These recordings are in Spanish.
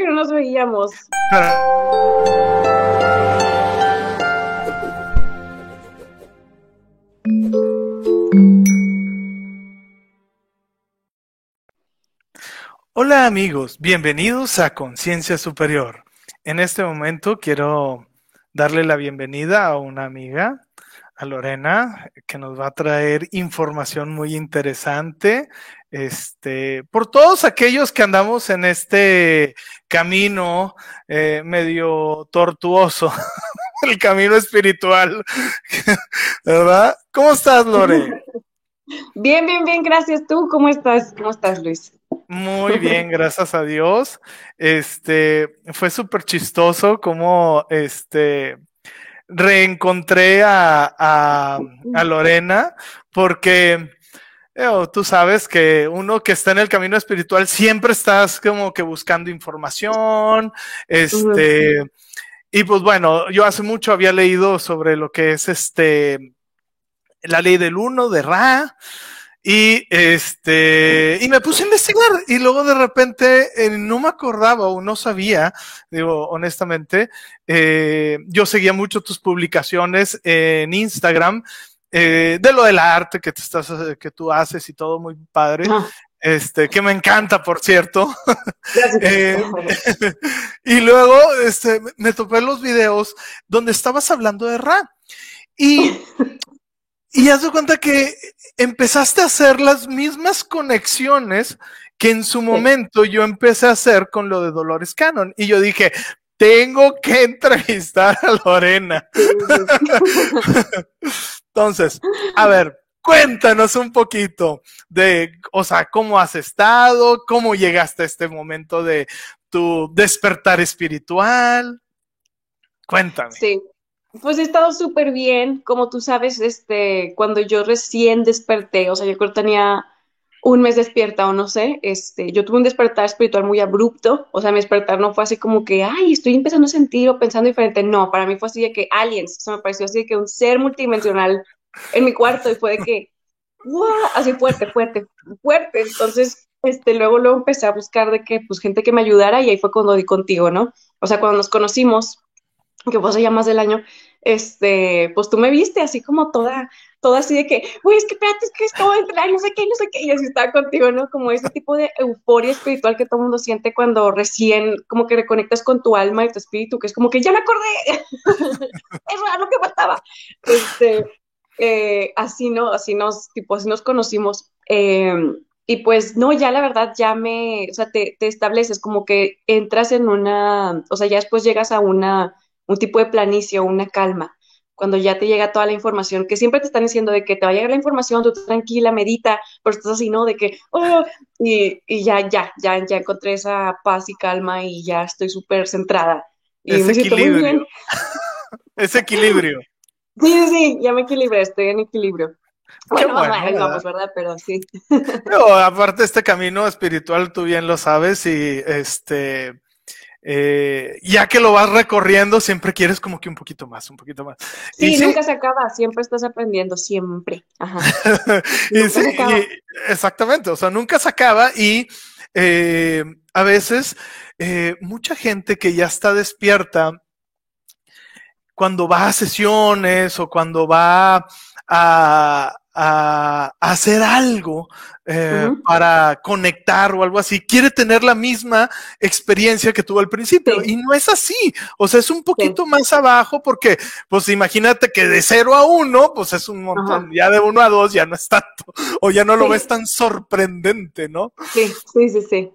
que no nos veíamos. Hola amigos, bienvenidos a Conciencia Superior. En este momento quiero darle la bienvenida a una amiga, a Lorena, que nos va a traer información muy interesante. Este, por todos aquellos que andamos en este camino eh, medio tortuoso, el camino espiritual, ¿verdad? ¿Cómo estás, Lore? Bien, bien, bien, gracias. ¿Tú cómo estás? ¿Cómo estás, Luis? Muy bien, gracias a Dios. Este, fue súper chistoso como, este, reencontré a, a, Lorena porque tú sabes que uno que está en el camino espiritual siempre estás como que buscando información, este, y pues bueno, yo hace mucho había leído sobre lo que es este, la ley del uno de Ra, y este, y me puse a investigar y luego de repente eh, no me acordaba o no sabía, digo honestamente, eh, yo seguía mucho tus publicaciones en Instagram eh, de lo del arte que, te estás, que tú haces y todo muy padre. Ah. Este, que me encanta, por cierto. y luego, este, me topé los videos donde estabas hablando de Ra. Y y haz de cuenta que empezaste a hacer las mismas conexiones que en su momento yo empecé a hacer con lo de Dolores Cannon. Y yo dije, tengo que entrevistar a Lorena. Entonces, a ver, cuéntanos un poquito de, o sea, cómo has estado, cómo llegaste a este momento de tu despertar espiritual. Cuéntame. Sí, pues he estado súper bien, como tú sabes, este, cuando yo recién desperté, o sea, yo creo que tenía un mes despierta o no sé, este, yo tuve un despertar espiritual muy abrupto, o sea, mi despertar no fue así como que, ay, estoy empezando a sentir o pensando diferente, no, para mí fue así de que aliens, o sea, me pareció así de que un ser multidimensional en mi cuarto y fue de que, wow, así fuerte, fuerte, fuerte, entonces, este, luego, luego empecé a buscar de que, pues, gente que me ayudara y ahí fue cuando di contigo, ¿no? O sea, cuando nos conocimos, que vos ya más del año, este, pues tú me viste así como toda, toda así de que, uy, es que espérate, es que esto entrar, no sé qué, no sé qué, y así estaba contigo, ¿no? Como ese tipo de euforia espiritual que todo mundo siente cuando recién como que reconectas con tu alma y tu espíritu, que es como que ya me acordé, es raro que faltaba. Este, eh, así, ¿no? Así nos, tipo, así nos conocimos. Em, y pues no, ya la verdad ya me, o sea, te, te estableces como que entras en una, o sea, ya después llegas a una un tipo de planicio, una calma, cuando ya te llega toda la información, que siempre te están diciendo de que te va a llegar la información, tú tranquila, medita, pero estás así, ¿no? De que, oh", y, ya, ya, ya, ya encontré esa paz y calma y ya estoy súper centrada. Y Ese equilibrio. Ese equilibrio. Sí, sí, sí, ya me equilibré, estoy en equilibrio. Bueno, vamos, ¿verdad? Pero sí. No, aparte este camino espiritual, tú bien lo sabes y este eh, ya que lo vas recorriendo, siempre quieres como que un poquito más, un poquito más. Sí, nunca se acaba, siempre estás aprendiendo, siempre. exactamente, o sea, nunca se acaba y eh, a veces eh, mucha gente que ya está despierta, cuando va a sesiones o cuando va a, a, hacer algo eh, para conectar o algo así, quiere tener la misma experiencia que tuvo al principio. Y no es así. O sea, es un poquito más abajo porque, pues imagínate que de cero a uno, pues es un montón. Ya de uno a dos ya no es tanto. O ya no lo ves tan sorprendente, ¿no? Sí, sí, sí, sí.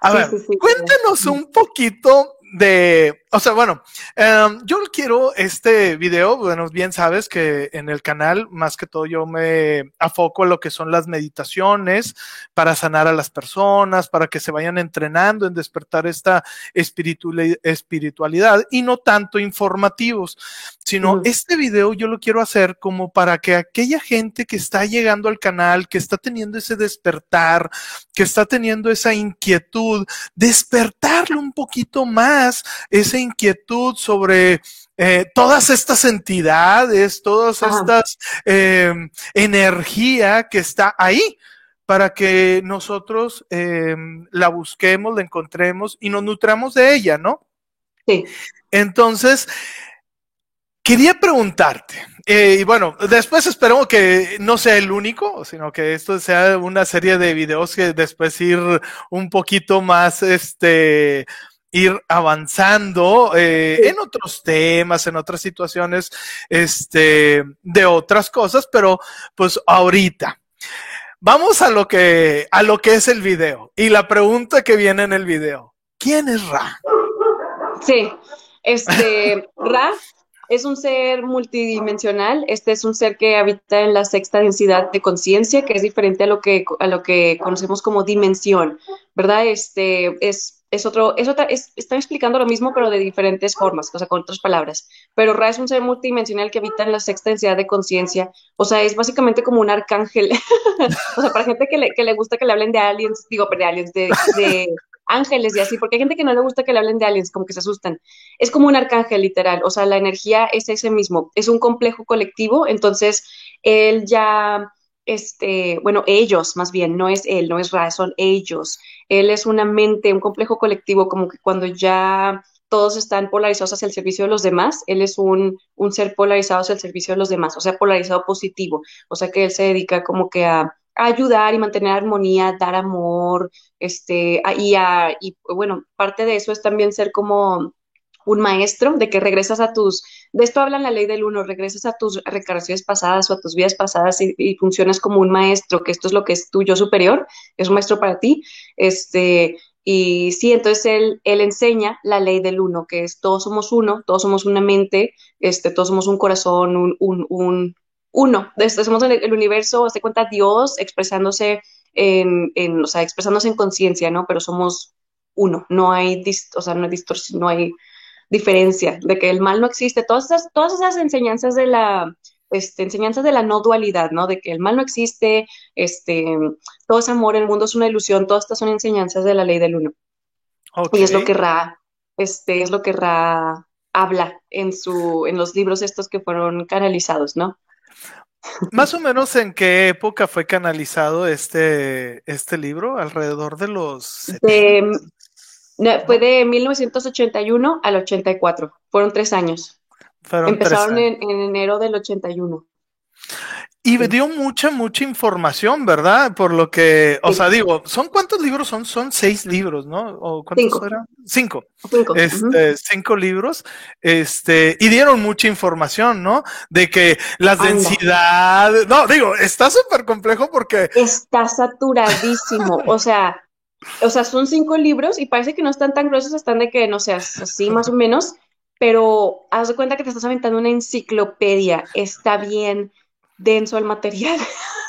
A ver, cuéntanos un poquito de, o sea, bueno, em, yo quiero este video, bueno, bien sabes que en el canal, más que todo, yo me afoco a lo que son las meditaciones para sanar a las personas, para que se vayan entrenando en despertar esta espiritualidad y no tanto informativos, sino este video yo lo quiero hacer como para que aquella gente que está llegando al canal, que está teniendo ese despertar, que está teniendo esa inquietud, despertarle un poquito más esa inquietud sobre eh, todas estas entidades, todas estas eh, energía que está ahí para que nosotros em, la busquemos, la encontremos y nos nutramos de ella, ¿no? Sí. Entonces, quería preguntarte, eh, y bueno, después espero que no sea el único, sino que esto sea una serie de videos que después ir un poquito más, este, ir avanzando eh, en otros temas, en otras situaciones, este, de otras cosas, pero pues ahorita. Vamos a lo que, a lo que es el video. Y la pregunta que viene en el video. ¿Quién es Ra? Sí, este, Ra es un ser multidimensional, este es un ser que habita en la sexta densidad de conciencia, que es diferente a lo que, a lo que conocemos como dimensión, ¿verdad? Este es, es otro, es otra, están explicando lo mismo, pero de diferentes formas, o sea, con otras palabras. Pero Ra es un ser multidimensional que habita en la sexta densidad de conciencia, o sea, es básicamente como un arcángel. o sea, para gente que le, que le gusta que le hablen de aliens, digo, de aliens, de ángeles y así, porque hay gente que no le gusta que le hablen de aliens, como que se asustan. Es como un arcángel literal, o sea, la energía es ese mismo, es un complejo colectivo, entonces él ya, este, bueno, ellos más bien, no es él, no es Ra, son ellos. Él es una mente, un complejo colectivo, como que cuando ya todos están polarizados hacia el servicio de los demás, él es un, un ser polarizado hacia el servicio de los demás, o sea, polarizado positivo, o sea que él se dedica como que a ayudar y mantener armonía, dar amor, este, y, a, y bueno, parte de eso es también ser como un maestro, de que regresas a tus, de esto habla la ley del uno, regresas a tus recarnaciones pasadas o a tus vidas pasadas y, y, funcionas como un maestro, que esto es lo que es tu yo superior, es un maestro para ti, este, y sí, entonces él, él enseña la ley del uno, que es todos somos uno, todos somos una mente, este, todos somos un corazón, un, un, un, uno, somos el, el universo, se cuenta Dios expresándose en, en o sea, expresándose en conciencia, ¿no? Pero somos uno, no hay, o sea, no hay distorsión, no hay diferencia, de que el mal no existe, todas esas, todas esas enseñanzas de la, este, enseñanzas de la no dualidad, ¿no? De que el mal no existe, este, todo es amor, el mundo es una ilusión, todas estas son enseñanzas de la ley del uno. Okay. Y es lo que Ra, este, es lo que Ra habla en su, en los libros estos que fueron canalizados, ¿no? Más o menos en qué época fue canalizado este, este libro, alrededor de los... De, fue de 1981 al 84, fueron tres años. Fueron Empezaron tres años. En, en, enero del 81. Y dio mucha, mucha información, ¿verdad? Por lo que, o sí. sea, digo, ¿son cuántos libros son? Son seis libros, ¿no? ¿O cuántos cinco. eran? Cinco. Cinco. Este, uh -huh. cinco libros. Este, y dieron mucha información, ¿no? De que las densidades, no, digo, está súper complejo porque. Está saturadísimo. o sea, o sea, son cinco libros y parece que no están tan gruesos, están de que, no sé, así más o menos, pero haz de cuenta que te estás aventando una enciclopedia. Está bien denso el material.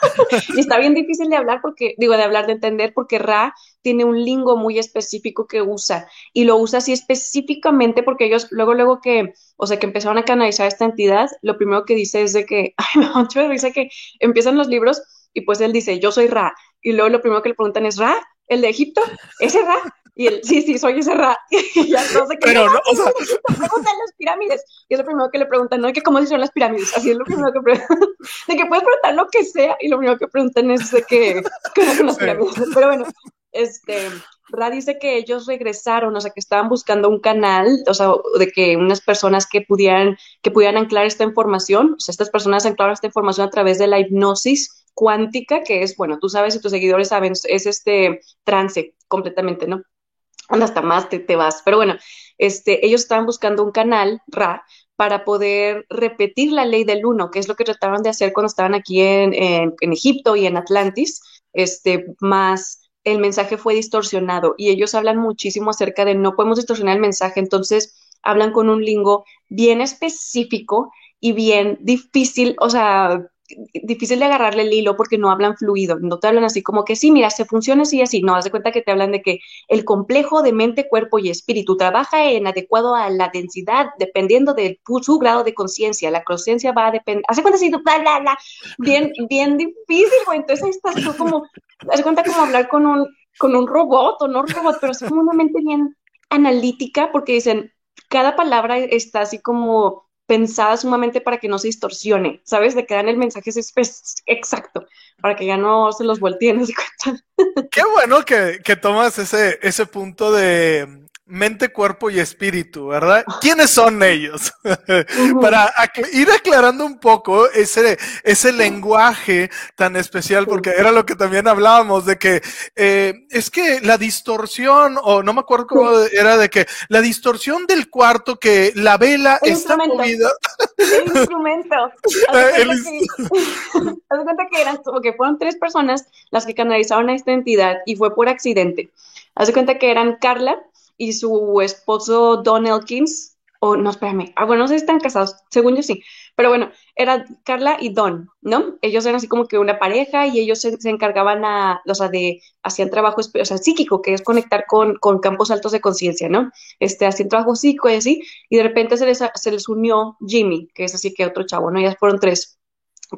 y está bien difícil de hablar porque, digo, de hablar, de entender, porque Ra tiene un lingo muy específico que usa y lo usa así específicamente porque ellos, luego, luego que, o sea, que empezaron a canalizar esta entidad, lo primero que dice es de que, ay, me que empiezan los libros y pues él dice, yo soy Ra. Y luego lo primero que le preguntan es, ¿Ra? ¿El de Egipto? ¿Ese Ra? Y él, sí, sí, soy ese Ra. Y ya no sé qué. Pero no, o sea... preguntan las pirámides. Y es lo primero que le preguntan, ¿no? Que cómo se son las pirámides. Así es lo primero que preguntan. De que puedes preguntar lo que sea. Y lo primero que preguntan es de que, ¿qué son las pirámides? Pero bueno, este, Ra dice que ellos regresaron, o sea, que estaban buscando un canal, o sea, de que unas personas que pudieran, que pudieran anclar esta información, o sea, estas personas anclaron esta información a través de la hipnosis cuántica, que es, bueno, tú sabes y tus seguidores saben, es este trance completamente, ¿no? Hasta más te, te vas. Pero bueno, este, ellos estaban buscando un canal, Ra, para poder repetir la ley del uno, que es lo que trataban de hacer cuando estaban aquí en, en, en Egipto y en Atlantis, este, más el mensaje fue distorsionado y ellos hablan muchísimo acerca de no podemos distorsionar el mensaje, entonces hablan con un lingo bien específico y bien difícil, o sea, difícil de agarrarle el hilo porque no hablan fluido, no te hablan así como que sí, mira, se funciona así y así, no, haz de cuenta que te hablan de que el complejo de mente, cuerpo y espíritu trabaja en adecuado a la densidad dependiendo de su grado de conciencia, la conciencia va a depender, haz de cuenta así, bla, bla, bla, bien, bien difícil, güey, entonces ahí estás como, haz de cuenta como hablar con un, con un robot o no robot, pero es como una mente bien analítica porque dicen, cada palabra está así como pensada sumamente para que no se distorsione, ¿sabes? De que dan el mensaje exacto, para que ya no se los volteen, ¿no Qué bueno que, que tomas ese, ese punto de, mente, cuerpo y espíritu, ¿verdad? ¿Quiénes son ellos? Para ir aclarando un poco ese, ese lenguaje tan especial, porque era lo que también hablábamos, de que eh, es que la distorsión, o no me acuerdo cómo era, de que la distorsión del cuarto, que la vela está movida. El instrumento. Haz cuenta que eran, porque fueron tres personas las que canalizaron a esta entidad y fue por accidente. Haz de cuenta que eran Carla, y su esposo Don Elkins, o no, espérame, ah, bueno, no sé si están casados, según yo sí, pero bueno, era Carla y Don, ¿no? Ellos eran así como que una pareja y ellos se, encargaban a, o sea, de, hacían trabajo, o sea, psíquico, que es conectar con, con campos altos de conciencia, ¿no? Este, hacían trabajo psíquico y así, y de repente se les, se les unió Jimmy, que es así que otro chavo, ¿no? Ya fueron tres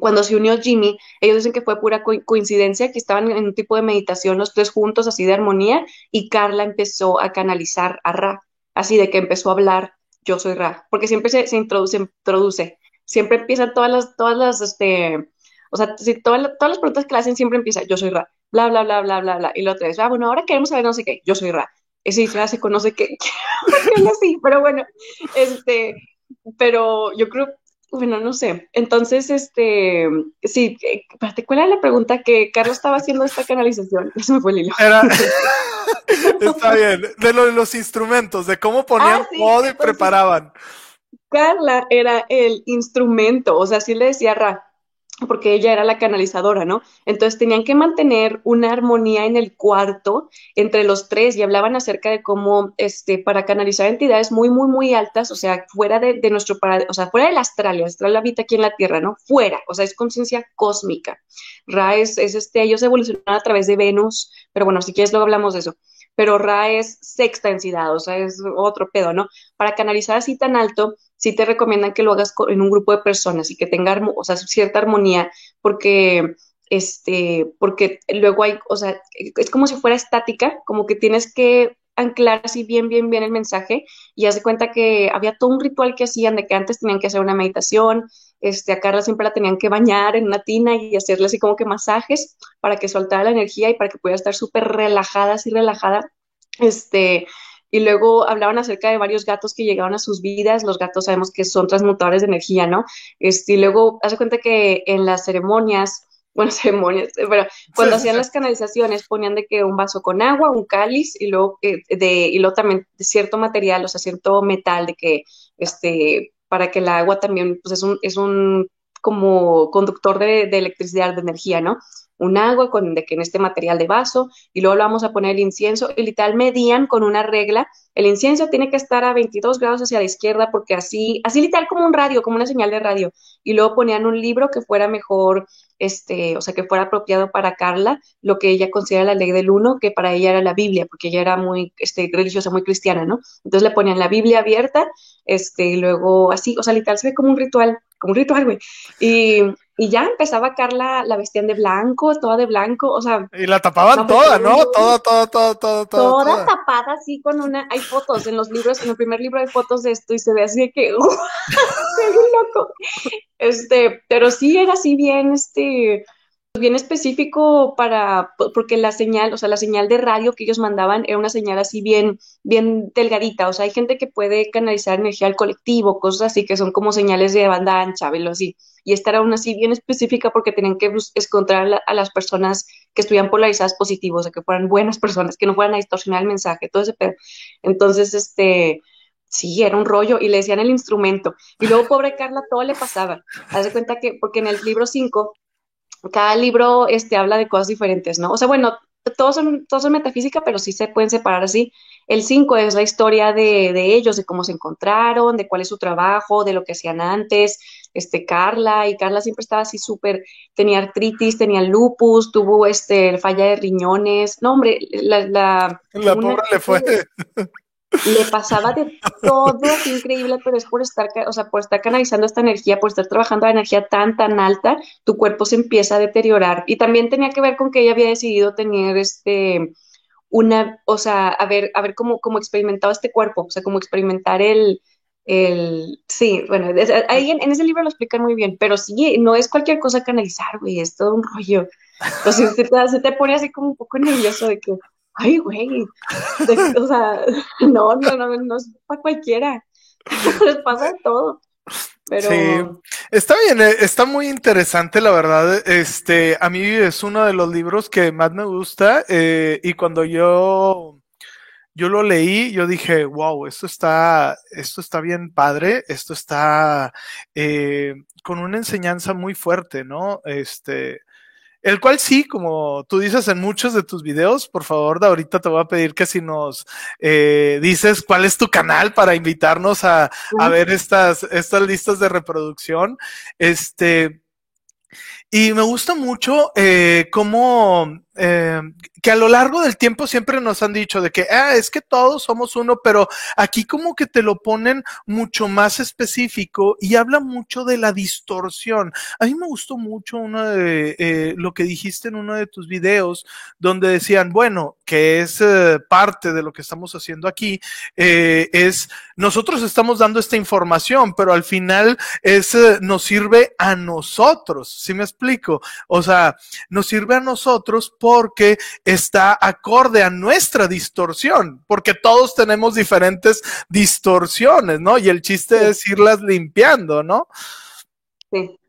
cuando se unió Jimmy, ellos dicen que fue pura coincidencia, que estaban en un tipo de meditación los tres juntos, así de armonía, y Carla empezó a canalizar a Ra, así de que empezó a hablar, yo soy Ra, porque siempre se, introduce, introduce, siempre empiezan todas las, todas las, este, o sea, si todas, todas las preguntas que le hacen siempre empieza, yo soy Ra, bla, bla, bla, bla, bla, bla, y lo otra vez, ah, bueno, ahora queremos saber no sé qué, yo soy Ra, ese se conoce que, así, pero bueno, este, pero yo creo bueno, no sé. Entonces, este, sí, eh, ¿cuál era la pregunta que Carlos estaba haciendo esta canalización? Eso me fue el hilo. Está bien. De lo de los instrumentos, de cómo ponían ah, todo y preparaban. Carla era el instrumento, o sea, sí le decía Ra, porque ella era la canalizadora, ¿no? Entonces tenían que mantener una armonía en el cuarto entre los tres y hablaban acerca de cómo, este, para canalizar entidades muy, muy, muy altas, o sea, fuera de, nuestro, o sea, fuera del astral, el astral habita aquí en la Tierra, ¿no? Fuera, o sea, es conciencia cósmica. Ra es, es, este, ellos evolucionaron a través de Venus, pero bueno, si quieres luego hablamos de eso. Pero Ra es sexta densidad, o sea, es otro pedo, ¿no? Para canalizar así tan alto, sí te recomiendan que lo hagas en un grupo de personas y que tenga, cierta armonía, porque este, porque luego hay, o sea, es como si fuera estática, como que tienes que anclar así bien, bien, bien el mensaje y haz de cuenta que había todo un ritual que hacían de que antes tenían que hacer una meditación, este, a Carla siempre la tenían que bañar en una tina y hacerle así como que masajes para que soltara la energía y para que pudiera estar súper relajada, así relajada, este, y luego hablaban acerca de varios gatos que llegaban a sus vidas. Los gatos sabemos que son transmutadores de energía, ¿no? Este, y luego hace cuenta que en las ceremonias, bueno, ceremonias, pero cuando hacían las canalizaciones ponían de que un vaso con agua, un cáliz y luego, eh, de, y luego también cierto material, o sea, cierto metal de que, este, para que el agua también, pues es un, es un como conductor de, de electricidad, de energía, ¿no? Un agua con de que en este material de vaso y luego lo vamos a poner el incienso y literal medían con una regla. El incienso tiene que estar a 22 grados hacia la izquierda porque así, así literal como un radio, como una señal de radio. Y luego ponían un libro que fuera mejor, este, o sea, que fuera apropiado para Carla, lo que ella considera la ley del uno, que para ella era la Biblia, porque ella era muy este, religiosa, muy cristiana, ¿no? Entonces le ponían la Biblia abierta, este, y luego así, o sea, literal se ve como un ritual, como un ritual, güey. Y y ya empezaba Carla, la vestían de blanco, toda de blanco, o sea. Y la tapaban toda, ¿no? Toda, toda, toda, toda, toda. Toda tapada así con una. Hay fotos en los libros, en el primer libro hay fotos de esto y se ve así de que. ¡uh! loco. Este, pero sí era así bien, este bien específico para, porque la señal, o sea, la señal de radio que ellos mandaban era una señal así bien, bien delgadita, o sea, hay gente que puede canalizar energía al colectivo, cosas así que son como señales de banda ancha, verlo así, y esta era aún así bien específica porque tenían que encontrar a las personas que estuvieran polarizadas positivos, o sea, que fueran buenas personas, que no fueran a distorsionar el mensaje, todo ese pedo. Entonces, este, sí, era un rollo y le decían el instrumento. Y luego, pobre Carla, todo le pasaba. Haz de cuenta que, porque en el libro 5 cada libro este, habla de cosas diferentes, ¿no? O sea, bueno, todos son, todos son metafísica, pero sí se pueden separar así. El 5 es la historia de, de, ellos, de cómo se encontraron, de cuál es su trabajo, de lo que hacían antes, este, Carla, y Carla siempre estaba así súper, tenía artritis, tenía lupus, tuvo este, falla de riñones, no, hombre, la... La, la pobre le fue le pasaba de todo, increíble, pero es por estar, o sea, por estar canalizando esta energía, por estar trabajando la energía tan, tan alta, tu cuerpo se empieza a deteriorar. Y también tenía que ver con que ella había decidido tener este, una, o sea, a ver cómo, cómo experimentaba este cuerpo, o sea, cómo experimentar el, el, sí, bueno, ahí en, ese libro lo explican muy bien, pero sí, no es cualquier cosa que analizar, güey, es todo un rollo. Entonces se te, se te pone así como un poco nervioso de que, ay, güey, o sea, no, no, no, no es para cualquiera, les pasa todo. Pero... Sí, está bien, eh, está muy interesante, la verdad. Este, a mí es uno de los libros que más me gusta eh, y cuando yo yo lo leí, yo dije, wow, esto está, esto está bien padre, esto está eh, con una enseñanza muy fuerte, ¿no? Este, el cual sí, como tú dices en muchos de tus videos, por favor, de ahorita te voy a pedir que si nos eh, dices cuál es tu canal para invitarnos a, a ver estas, estas listas de reproducción. Este, y me gusta mucho eh, cómo eh, que a lo largo del tiempo siempre nos han dicho de que ah, es que todos somos uno, pero aquí como que te lo ponen mucho más específico y habla mucho de la distorsión. A mí me gustó mucho uno de eh, lo que dijiste en uno de tus videos, donde decían, bueno, que es eh, parte de lo que estamos haciendo aquí, es nosotros estamos dando esta información, pero al final es nos sirve a nosotros, ¿sí me explico? O sea, nos sirve a nosotros porque está acorde a nuestra distorsión, porque todos tenemos diferentes distorsiones, ¿no? Y el chiste es irlas limpiando, ¿no? Sí.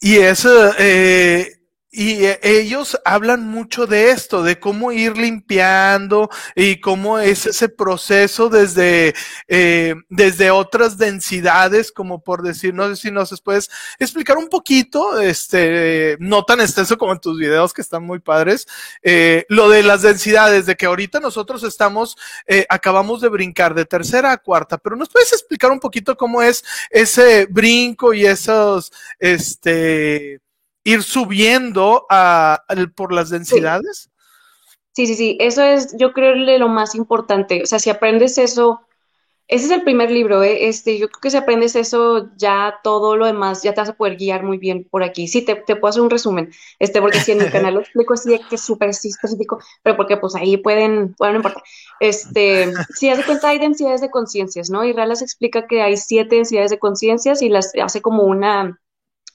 Y eso, eh, y eh, ellos hablan mucho de esto, de cómo ir limpiando y cómo es ese proceso desde, eh, desde otras densidades, como por decir, no sé si nos puedes explicar un poquito, este, no tan extenso como en tus videos que están muy padres, eh, lo de las densidades, de que ahorita nosotros estamos, acabamos de brincar de tercera a cuarta, pero nos puedes explicar un poquito cómo es ese brinco y esos, este, ir subiendo a, por las densidades. Sí. sí, sí, eso es, yo creo, lo más importante. O sea, si aprendes eso, ese es el primer libro, ¿eh? Este, yo creo que si aprendes eso, ya todo lo demás, ya te vas a poder guiar muy bien por aquí. Sí, te, te puedo hacer un resumen, este, porque si en el canal lo explico así que es súper específico, pero porque pues ahí pueden, bueno, no importa. Este, si hace cuenta, hay densidades de conciencias, ¿no? Y Ralas explica que hay siete densidades de conciencias y las hace como una,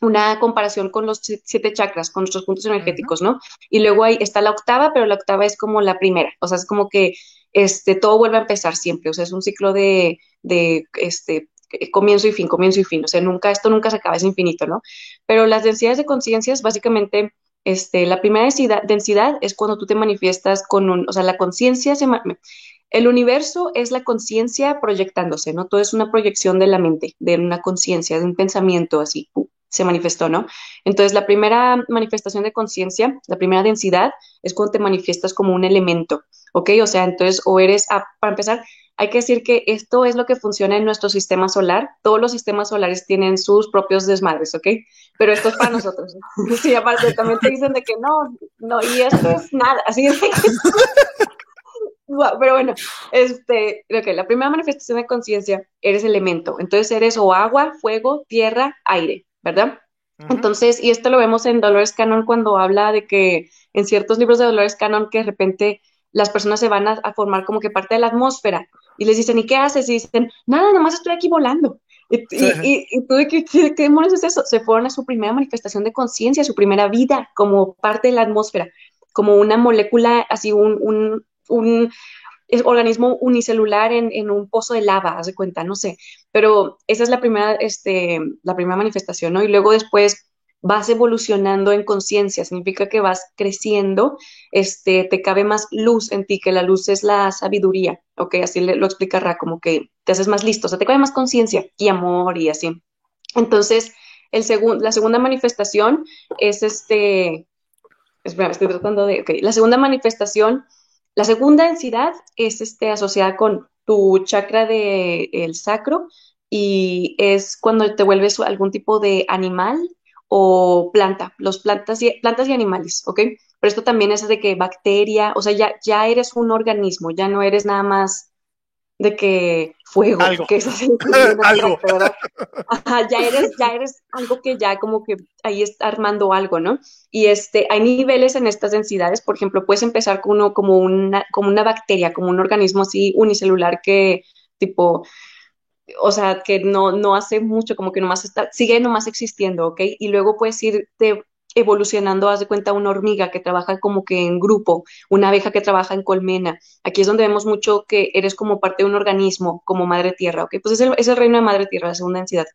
una comparación con los siete chakras, con nuestros puntos energéticos, ¿no? Y luego ahí está la octava, pero la octava es como la primera, o sea, es como que este, todo vuelve a empezar siempre, o sea, es un ciclo de, de este, comienzo y fin, comienzo y fin, o sea, nunca, esto nunca se acaba, es infinito, ¿no? Pero las densidades de conciencias, básicamente, este, la primera densidad, densidad es cuando tú te manifiestas con un, o sea, la conciencia se... El universo es la conciencia proyectándose, ¿no? Todo es una proyección de la mente, de una conciencia, de un pensamiento así se manifestó, ¿no? Entonces, la primera manifestación de conciencia, la primera densidad, es cuando te manifiestas como un elemento, ¿ok? O sea, entonces, o eres, ah, para empezar, hay que decir que esto es lo que funciona en nuestro sistema solar. Todos los sistemas solares tienen sus propios desmadres, ¿ok? Pero esto es para nosotros. sí, aparte también te dicen de que no, no, y esto es nada, así que... pero bueno, este, ok, la primera manifestación de conciencia, eres elemento. Entonces eres o agua, fuego, tierra, aire. ¿Verdad? Entonces, y esto lo vemos en Dolores Cannon cuando habla de que en ciertos libros de Dolores Cannon que de repente las personas se van a, formar como que parte de la atmósfera y les dicen, ¿y qué haces? Y dicen, nada, nada más estoy aquí volando. Y, y, tú, ¿qué, ¿qué, demonios es eso? Se fueron a su primera manifestación de conciencia, su primera vida como parte de la atmósfera, como una molécula, así un, un, un es organismo unicelular en, en, un pozo de lava, haz de cuenta, no sé. Pero esa es la primera, este, la primera manifestación, ¿no? Y luego después vas evolucionando en conciencia, significa que vas creciendo, este, te cabe más luz en ti, que la luz es la sabiduría, ¿ok? Así lo explica Ra, como que te haces más listo, o sea, te cabe más conciencia y amor y así. Entonces, el la segunda manifestación es este, espera, estoy tratando de, ok, la segunda manifestación la segunda densidad es este, asociada con tu chakra del el sacro y es cuando te vuelves algún tipo de animal o planta, los plantas y, plantas y animales, ¿ok? Pero esto también es de que bacteria, o sea, ya, ya eres un organismo, ya no eres nada más de que fuego, que es así, algo. Ajá, ya eres, ya eres algo que ya como que ahí está armando algo, ¿no? Y este, hay niveles en estas densidades, por ejemplo, puedes empezar con uno como una, como una bacteria, como un organismo así unicelular que tipo o sea, que no, no hace mucho, como que nomás está, sigue nomás existiendo, ¿ok? Y luego puedes irte evolucionando, haz de cuenta, una hormiga que trabaja como que en grupo, una abeja que trabaja en colmena. Aquí es donde vemos mucho que eres como parte de un organismo, como madre tierra, ¿ok? Pues es el, es el reino de madre tierra, la segunda densidad.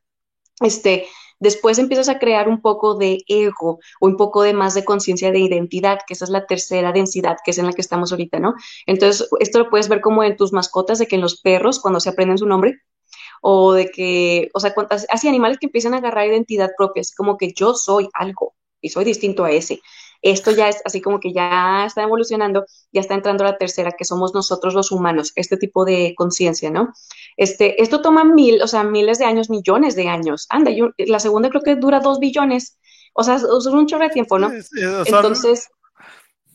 Este, después empiezas a crear un poco de ego o un poco de más de conciencia de identidad, que esa es la tercera densidad, que es en la que estamos ahorita, ¿no? Entonces, esto lo puedes ver como en tus mascotas, de que en los perros, cuando se aprenden su nombre, o de que, o sea, así animales que empiezan a agarrar identidad propia, así como que yo soy algo y soy distinto a ese. Esto ya es así como que ya está evolucionando, ya está entrando la tercera, que somos nosotros los humanos, este tipo de conciencia, ¿no? Este, esto toma mil, o sea, miles de años, millones de años. Anda, yo, la segunda creo que dura dos billones. O sea, es un chorro de tiempo, ¿no? Entonces,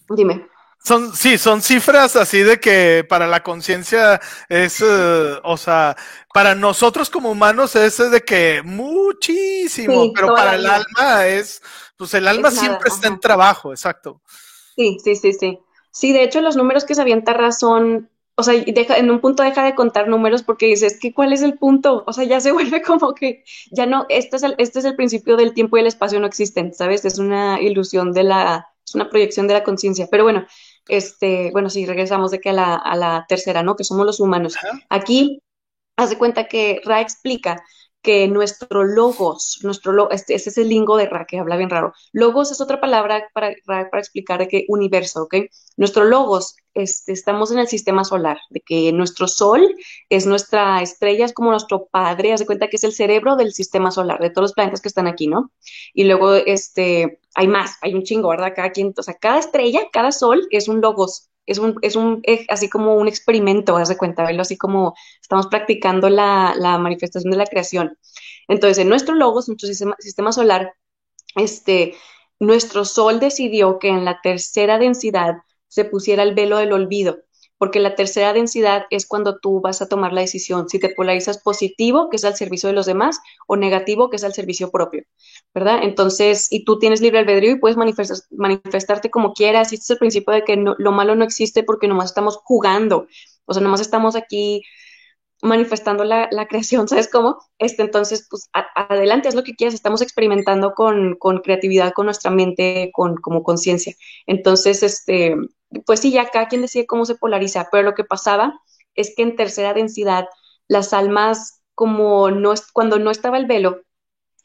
dime. Son, sí, son cifras así de que para la conciencia es, eh, o sea, para nosotros como humanos es de que muchísimo, pero para el alma es, pues el alma siempre está en trabajo, exacto. Sí, sí, sí, sí. Sí, de hecho los números que se avienta razón, o sea, deja, en un punto deja de contar números porque dices, que cuál es el punto? O sea, ya se vuelve como que ya no, este es el, este es el principio del tiempo y el espacio no existen, ¿sabes? Es una ilusión de la, es una proyección de la conciencia. Pero bueno, este, bueno, sí, regresamos de que a la, a la tercera, ¿no? Que somos los humanos. Aquí, haz de cuenta que Ra explica que nuestro logos, nuestro este, ese es el lingo de Ra, que habla bien raro. Logos es otra palabra para, para explicar de qué universo, ¿ok? Nuestro logos, este, estamos en el sistema solar, de que nuestro sol es nuestra estrella, es como nuestro padre, haz de cuenta que es el cerebro del sistema solar, de todos los planetas que están aquí, ¿no? Y luego, este, hay más, hay un chingo, ¿verdad? Cada quien, o sea, cada estrella, cada sol es un logos, es un, es un, así como un experimento, haz de cuenta, verlo así como estamos practicando la, la, manifestación de la creación. Entonces, en nuestro logos, nuestro sistema solar, este, nuestro sol decidió que en la tercera densidad se pusiera el velo del olvido porque la tercera densidad es cuando tú vas a tomar la decisión si te polarizas positivo, que es al servicio de los demás, o negativo, que es al servicio propio, ¿verdad? Entonces, y tú tienes libre albedrío y puedes manifestarte como quieras, y este es el principio de que lo malo no existe porque nomás estamos jugando, o sea, nomás estamos aquí manifestando la, creación, ¿sabes cómo? Este, entonces, pues adelante, haz lo que quieras, estamos experimentando con, con creatividad, con nuestra mente, con como conciencia. Entonces, este, pues sí, ya cada quien decide cómo se polariza, pero lo que pasaba es que en tercera densidad las almas como no cuando no estaba el velo,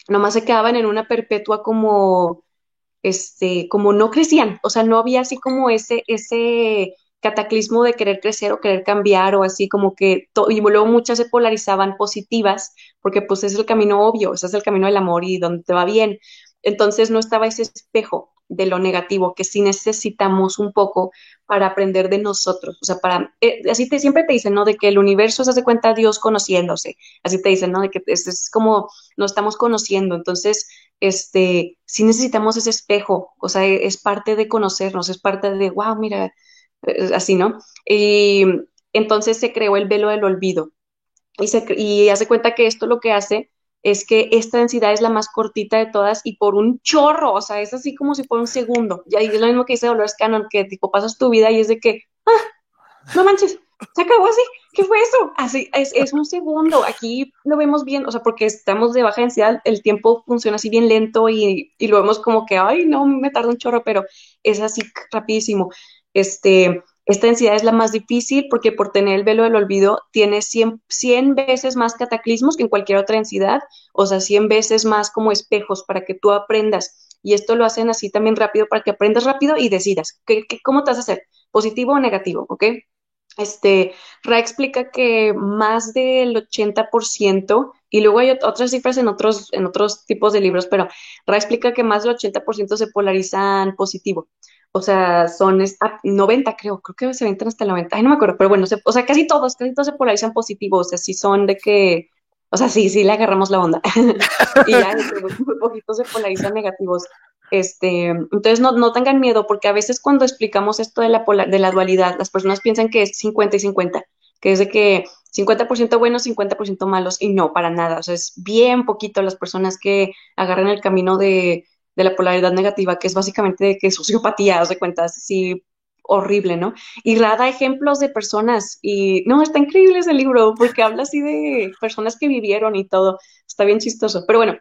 nomás se quedaban en una perpetua como este como no crecían, o sea, no había así como ese ese cataclismo de querer crecer o querer cambiar o así como que y luego muchas se polarizaban positivas porque pues es el camino obvio, ese es el camino del amor y donde te va bien. Entonces no estaba ese espejo de lo negativo, que sí necesitamos un poco para aprender de nosotros. O sea, para, eh, así te, siempre te dicen, ¿no? De que el universo se hace cuenta Dios conociéndose. Así te dicen, ¿no? De que es, es como nos estamos conociendo. Entonces, este, sí necesitamos ese espejo. O sea, es parte de conocernos, es parte de, wow, mira, así, ¿no? Y entonces se creó el velo del olvido. Y, se, y hace cuenta que esto lo que hace es que esta densidad es la más cortita de todas y por un chorro, o sea, es así como si fuera un segundo. Y es lo mismo que dice Dolores Cannon, que tipo pasas tu vida y es de que, ah, no manches, se acabó así, ¿qué fue eso? Así, es, es un segundo, aquí lo vemos bien, o sea, porque estamos de baja densidad, el tiempo funciona así bien lento y, y lo vemos como que, ay, no, me tarda un chorro, pero es así rapidísimo. Este, esta densidad es la más difícil porque por tener el velo del olvido tiene 100, 100, veces más cataclismos que en cualquier otra densidad, o sea, 100 veces más como espejos para que tú aprendas. Y esto lo hacen así también rápido para que aprendas rápido y decidas ¿qué, cómo te vas a hacer, positivo o negativo, ¿ok? Este, Ra explica que más del 80%, y luego hay otras cifras en otros, en otros tipos de libros, pero Ra explica que más del 80% se polarizan positivo o sea, son 90 creo, creo que se aventan hasta el 90, ay, no me acuerdo, pero bueno, o sea, casi todos, casi todos se polarizan positivos, o sea, sí son de que, o sea, sí, sí le agarramos la onda, y ya muy poquitos se polarizan negativos. Este, entonces no, no tengan miedo, porque a veces cuando explicamos esto de la, de la dualidad, las personas piensan que es 50 y 50, que es de que 50% buenos, 50% malos, y no, para nada, o sea, es bien poquito las personas que agarran el camino de, de la polaridad negativa, que es básicamente de que sociopatía, os de cuentas, si horrible, ¿no? Y da ejemplos de personas y no, está increíble ese libro porque habla así de personas que vivieron y todo, está bien chistoso, pero bueno,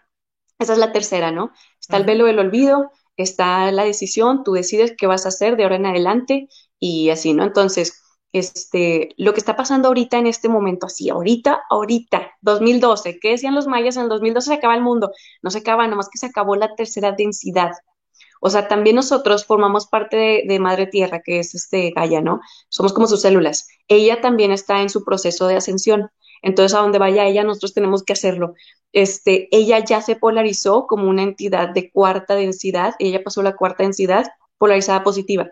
esa es la tercera, ¿no? Está el velo del olvido, está la decisión, tú decides qué vas a hacer de ahora en adelante y así, ¿no? Entonces, este, lo que está pasando ahorita en este momento, así, ahorita, ahorita, 2012, ¿qué decían los mayas? En el 2012 se acaba el mundo, no se acaba, nomás que se acabó la tercera densidad. O sea, también nosotros formamos parte de, Madre Tierra, que es este Gaia, ¿no? Somos como sus células. Ella también está en su proceso de ascensión. Entonces, a donde vaya ella, nosotros tenemos que hacerlo. Este, ella ya se polarizó como una entidad de cuarta densidad, ella pasó la cuarta densidad polarizada positiva.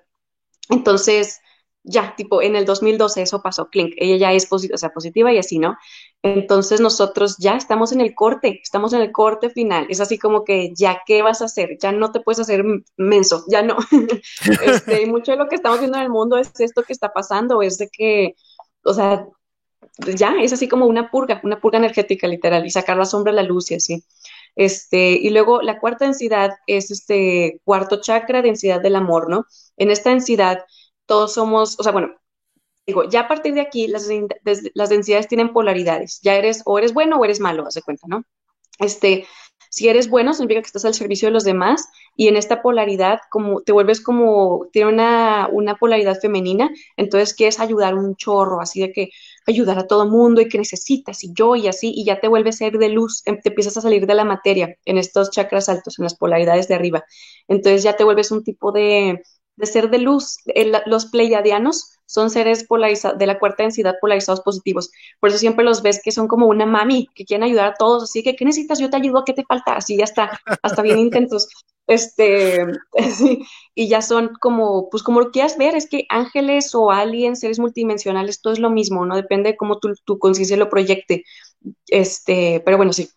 Entonces, ya, tipo, en el 2012 eso pasó, Clink, ella ya es positiva, o sea, positiva y así, ¿no? Entonces nosotros ya estamos en el corte, estamos en el corte final, es así como que ya, ¿qué vas a hacer? Ya no te puedes hacer menso, ya no. este, mucho de lo que estamos viendo en el mundo es esto que está pasando, es de que, o sea, ya, es así como una purga, una purga energética literal, y sacar la sombra a la luz y así. Este, y luego la cuarta densidad es este cuarto chakra, densidad del amor, ¿no? En esta densidad todos somos, o sea, bueno, digo, ya a partir de aquí las, las densidades tienen polaridades. Ya eres o eres bueno o eres malo, haz de cuenta, ¿no? Este, si eres bueno, significa que estás al servicio de los demás y en esta polaridad, como te vuelves como, tiene una, una polaridad femenina, entonces quieres ayudar un chorro, así de que ayudar a todo mundo y que necesitas y yo y así, y ya te vuelves ser de luz, em, te empiezas a salir de la materia en estos chakras altos, en las polaridades de arriba. Entonces ya te vuelves un tipo de, de ser de luz. los pleiadianos son seres polarizados, de la cuarta densidad polarizados positivos. Por eso siempre los ves que son como una mami, que quieren ayudar a todos. Así que, ¿qué necesitas? Yo te ayudo, ¿qué te falta? Así ya está, hasta bien intentos. Este, y ya son como, pues como lo quieras ver, es que ángeles o aliens, seres multidimensionales, todo es lo mismo, ¿no? Depende de cómo tu, tu conciencia lo proyecte. Este, pero bueno, sí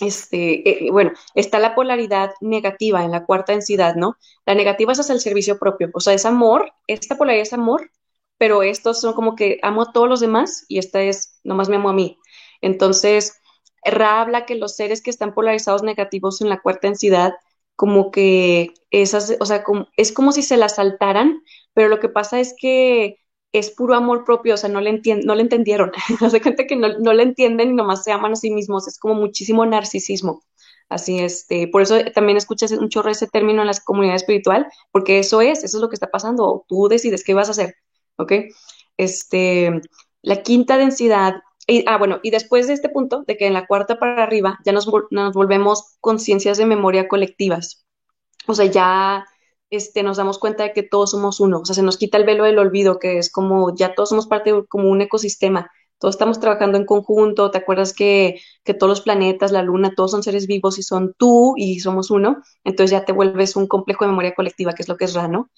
este, eh, bueno, está la polaridad negativa en la cuarta densidad, ¿no? La negativa es hacia el servicio propio, o sea, es amor, esta polaridad es amor, pero estos son como que amo a todos los demás y esta es, nomás me amo a mí. Entonces, Ra habla que los seres que están polarizados negativos en la cuarta densidad, como que esas, o sea, como, es como si se las saltaran, pero lo que pasa es que es puro amor propio, o sea, no le, no le entendieron. Hace gente que no, no le entienden y nomás se aman a sí mismos, es como muchísimo narcisismo. Así este, por eso también escuchas un chorro ese término en la comunidad espiritual, porque eso es, eso es lo que está pasando. Tú decides qué vas a hacer, ¿ok? Este, la quinta densidad, y, ah, bueno, y después de este punto, de que en la cuarta para arriba ya nos, nos volvemos conciencias de memoria colectivas. O sea, ya este, nos damos cuenta de que todos somos uno, o sea, se nos quita el velo del olvido, que es como ya todos somos parte de como un ecosistema, todos estamos trabajando en conjunto, ¿te acuerdas que, que todos los planetas, la luna, todos son seres vivos y son tú y somos uno? Entonces ya te vuelves un complejo de memoria colectiva, que es lo que es Rano.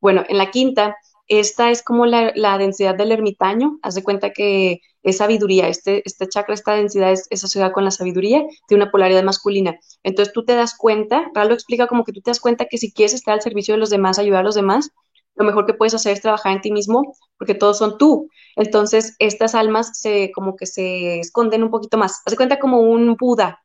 Bueno, en la quinta esta es como la, densidad del ermitaño. Haz de cuenta que es sabiduría. Este, este chakra, esta densidad es, asociada con la sabiduría, tiene una polaridad masculina. Entonces tú te das cuenta, Ralo explica como que tú te das cuenta que si quieres estar al servicio de los demás, ayudar a los demás, lo mejor que puedes hacer es trabajar en ti mismo, porque todos son tú. Entonces, estas almas se como que se esconden un poquito más. Haz de cuenta como un Buda,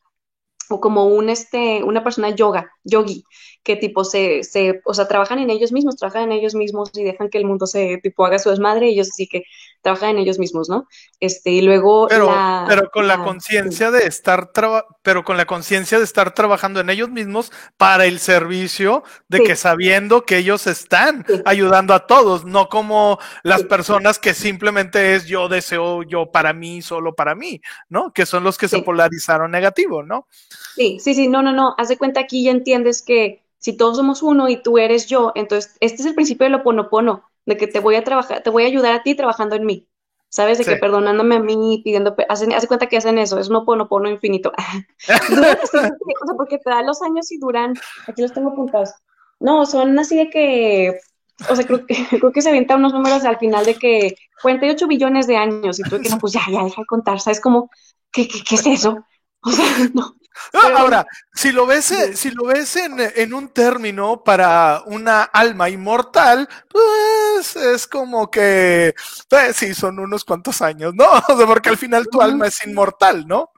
o como un, este, una persona yoga, yogi, que tipo se, se, o sea, trabajan en ellos mismos, trabajan en ellos mismos y dejan que el mundo se, tipo, haga su desmadre, ellos sí que trabajan en ellos mismos, ¿no? Este, y luego pero, pero con la, conciencia de estar, pero con la conciencia de estar trabajando en ellos mismos para el servicio, de que sabiendo que ellos están ayudando a todos, no como las personas que simplemente es yo deseo yo para mí, solo para mí, ¿no? Que son los que se polarizaron negativo, ¿no? Sí, sí, sí, no, no, no. Haz de cuenta aquí ya entiendes que si todos somos uno y tú eres yo, entonces este es el principio del oponopono, de que te voy a trabajar, te voy a ayudar a ti trabajando en mí. ¿Sabes? De que perdonándome a mí, pidiendo, hacen, haz de cuenta que hacen eso, es un oponopono infinito. o sea, porque te da los años y duran, aquí los tengo apuntados. No, son así de que, o sea, creo que, creo que se avientan unos números al final de que 48 billones de años y tú que no, pues ya, ya, deja de contar, ¿sabes? Como, ¿qué, qué, qué es eso? O sea, no. Ahora, si lo ves, si lo ves en, un término para una alma inmortal, pues es como que, pues, sí, son unos cuantos años, ¿no? porque al final tu alma es inmortal, ¿no?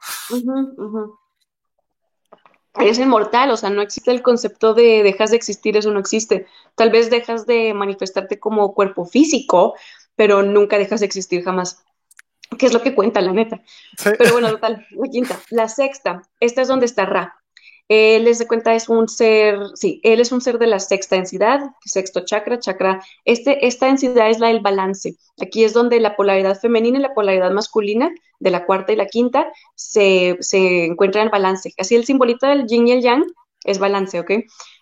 eres inmortal, o sea, no existe el concepto de dejas de existir, eso no existe. Tal vez dejas de manifestarte como cuerpo físico, pero nunca dejas de existir jamás. ¿Qué es lo que cuenta, la neta? Pero bueno, total, la quinta. La sexta, esta es donde está Ra. Él, les de cuenta, es un ser, sí, él es un ser de la sexta densidad, sexto chakra, chakra. Este, esta densidad es la del balance. Aquí es donde la polaridad femenina y la polaridad masculina de la cuarta y la quinta se, se encuentran en balance. Así el simbolito del yin y el yang es balance, ¿ok?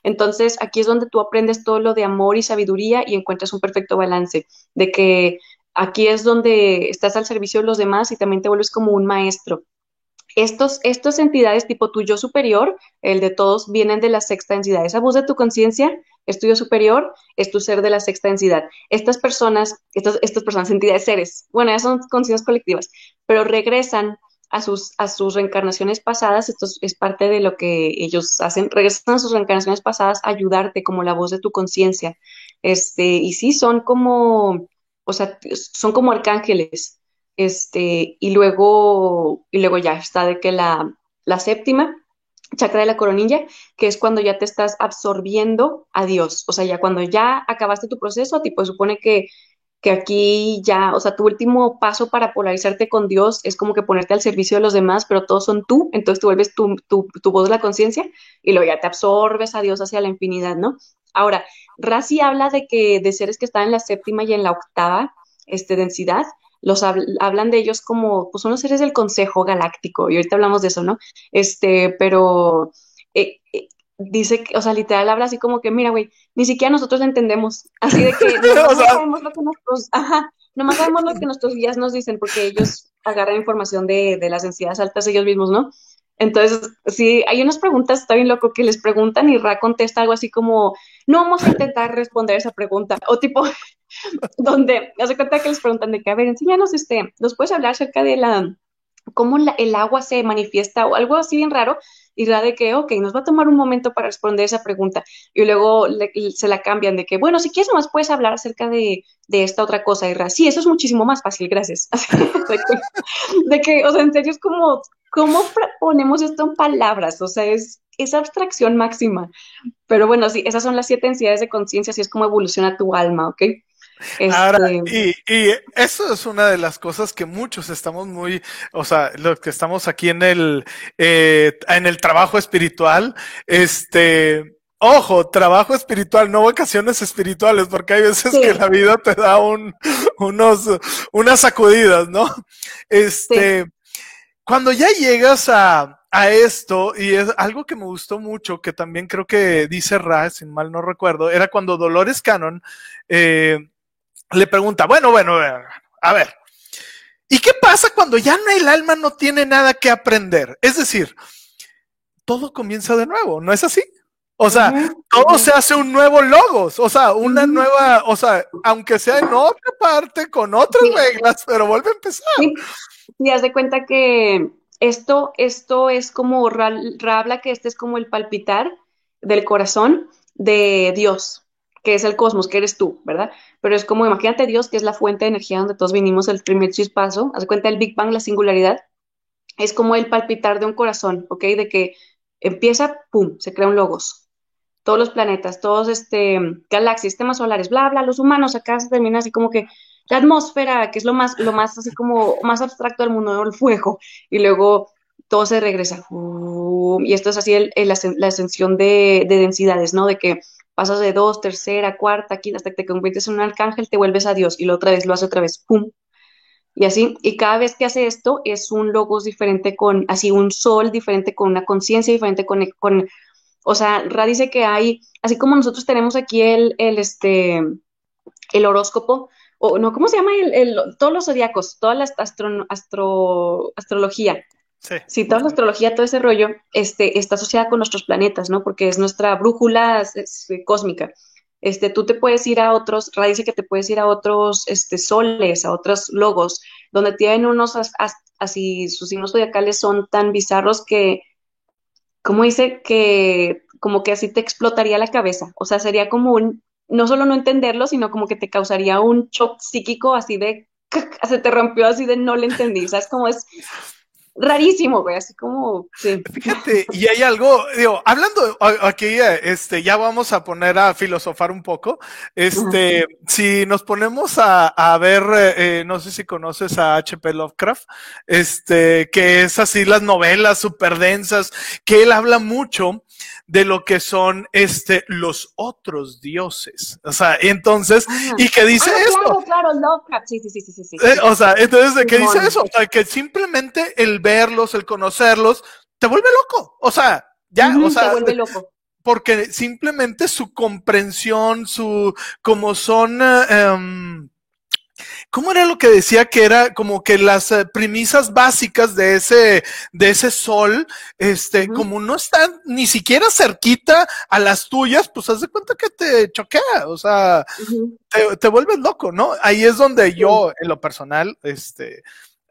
Entonces aquí es donde tú aprendes todo lo de amor y sabiduría y encuentras un perfecto balance, de que aquí es donde estás al servicio de los demás y también te vuelves como un maestro estos, estas entidades tipo tu yo superior, el de todos, vienen de la sexta densidad. Esa voz de tu conciencia es tu superior, es tu ser de la sexta densidad. Estas personas, estas, estas personas, entidades, seres, bueno, ya son conciencias colectivas, pero regresan a sus, a sus reencarnaciones pasadas, esto es parte de lo que ellos hacen, regresan a sus reencarnaciones pasadas a ayudarte como la voz de tu conciencia. Este, y sí, son como, o sea, son como arcángeles, este, y luego, y luego ya está de que la, la séptima, chakra de la coronilla, que es cuando ya te estás absorbiendo a Dios. O sea, ya cuando ya acabaste tu proceso, tipo, supone que, que aquí ya, o sea, tu último paso para polarizarte con Dios es como que ponerte al servicio de los demás, pero todos son tú, entonces tú vuelves tu, tu, tu voz la conciencia y luego ya te absorbes a Dios hacia la infinidad, ¿no? Ahora, Razi habla de que de seres que están en la séptima y en la octava este, densidad, los hablan de ellos como, pues son los seres del Consejo Galáctico, y ahorita hablamos de eso, ¿no? Este, pero eh, eh, dice, que, o sea, literal habla así como que, mira, güey, ni siquiera nosotros lo entendemos, así de que no sabemos lo que nuestros, ajá, nomás sabemos lo que nuestros guías nos dicen, porque ellos agarran información de, de las entidades altas ellos mismos, ¿no? Entonces, sí, hay unas preguntas, está bien loco, que les preguntan y Ra contesta algo así como, no vamos a intentar responder esa pregunta, o tipo, donde, hace cuenta que les preguntan de que, a ver, enséñanos, este, ¿nos puedes hablar acerca de la, cómo el agua se manifiesta o algo así bien raro? Y la de que, ok, nos va a tomar un momento para responder esa pregunta. Y luego se la cambian de que, bueno, si quieres más puedes hablar acerca de, de esta otra cosa. Y Ra, sí, eso es muchísimo más fácil, gracias. de, que, o sea, en serio es como, ¿cómo ponemos esto en palabras? O sea, es esa abstracción máxima. Pero bueno, sí, esas son las siete densidades de conciencia, así es como evoluciona tu alma, ¿ok? Ahora, este, y, y, eso es una de las cosas que muchos estamos muy, o sea, los que estamos aquí en el, eh, en el trabajo espiritual, este, ojo, trabajo espiritual, no vacaciones espirituales, porque hay veces que la vida te da un, unos, unas sacudidas, ¿no? Este, cuando ya llegas a, a esto, y es algo que me gustó mucho, que también creo que dice Ra, sin mal no recuerdo, era cuando Dolores Cannon eh, le pregunta, bueno, bueno, a ver, ¿y qué pasa cuando ya el alma no tiene nada que aprender? Es decir, todo comienza de nuevo, ¿no es así? O sea, todo se hace un nuevo logos, o sea, una nueva, o sea, aunque sea en otra parte, con otras reglas, pero vuelve a empezar. Y haz de cuenta que esto, esto es como, habla que este es como el palpitar del corazón de Dios que es el cosmos, que eres tú, ¿verdad? Pero es como, imagínate Dios, que es la fuente de energía donde todos vinimos, el primer chispazo, haz cuenta el Big Bang, la singularidad, es como el palpitar de un corazón, ¿ok? De que empieza, pum, se crea un logos. Todos los planetas, todos este, galaxias, sistemas solares, bla, bla, los humanos, acá se termina así como que la atmósfera, que es lo más, lo más así como más abstracto del mundo, el fuego, y luego todo se regresa. y esto es así el, la ascensión de, de densidades, ¿no? De que pasas de dos, tercera, cuarta, quinta, hasta que te conviertes en un arcángel, te vuelves a Dios y lo otra vez lo hace otra vez, ¡pum! Y así, y cada vez que hace esto es un logos diferente con, así, un sol diferente con una conciencia diferente con, con, o sea, Ra dice que hay, así como nosotros tenemos aquí el, el este, el horóscopo, o no, ¿cómo se llama? El, todos los zodiacos, toda la astro, astro, astrología, Sí. sí, toda la astrología, todo ese rollo, este, está asociada con nuestros planetas, ¿no? Porque es nuestra brújula cósmica. Este, tú te puedes ir a otros, Ra dice que te puedes ir a otros este, soles, a otros logos, donde tienen unos así, sus signos zodiacales son tan bizarros que, como dice, que como que así te explotaría la cabeza. O sea, sería como un, no solo no entenderlo, sino como que te causaría un shock psíquico así de, se te rompió así de no le entendí. ¿Sabes cómo es? rarísimo, güey, así como, sí. Fíjate, y hay algo, digo, hablando aquí, este, ya vamos a poner a filosofar un poco, este, si nos ponemos a, a ver, eh, no sé si conoces a H.P. Lovecraft, este, que es así las novelas súper densas, que él habla mucho de lo que son este los otros dioses. O sea, entonces, y que dice ah, esto. Claro, claro, Lovecraft, sí, sí, sí, sí, sí. Eh, o sea, entonces, ¿qué dice eso? O sea, que simplemente el verlos, el conocerlos, te vuelve loco. O sea, ya, o sea. Te vuelve loco. Porque simplemente su comprensión, su, como son, eh, ¿Cómo era lo que decía que era como que las eh, premisas básicas de ese, de ese sol, este, como no están ni siquiera cerquita a las tuyas, pues haz de cuenta que te choquea, o sea, te, vuelves loco, ¿no? Ahí es donde yo, en lo personal, este,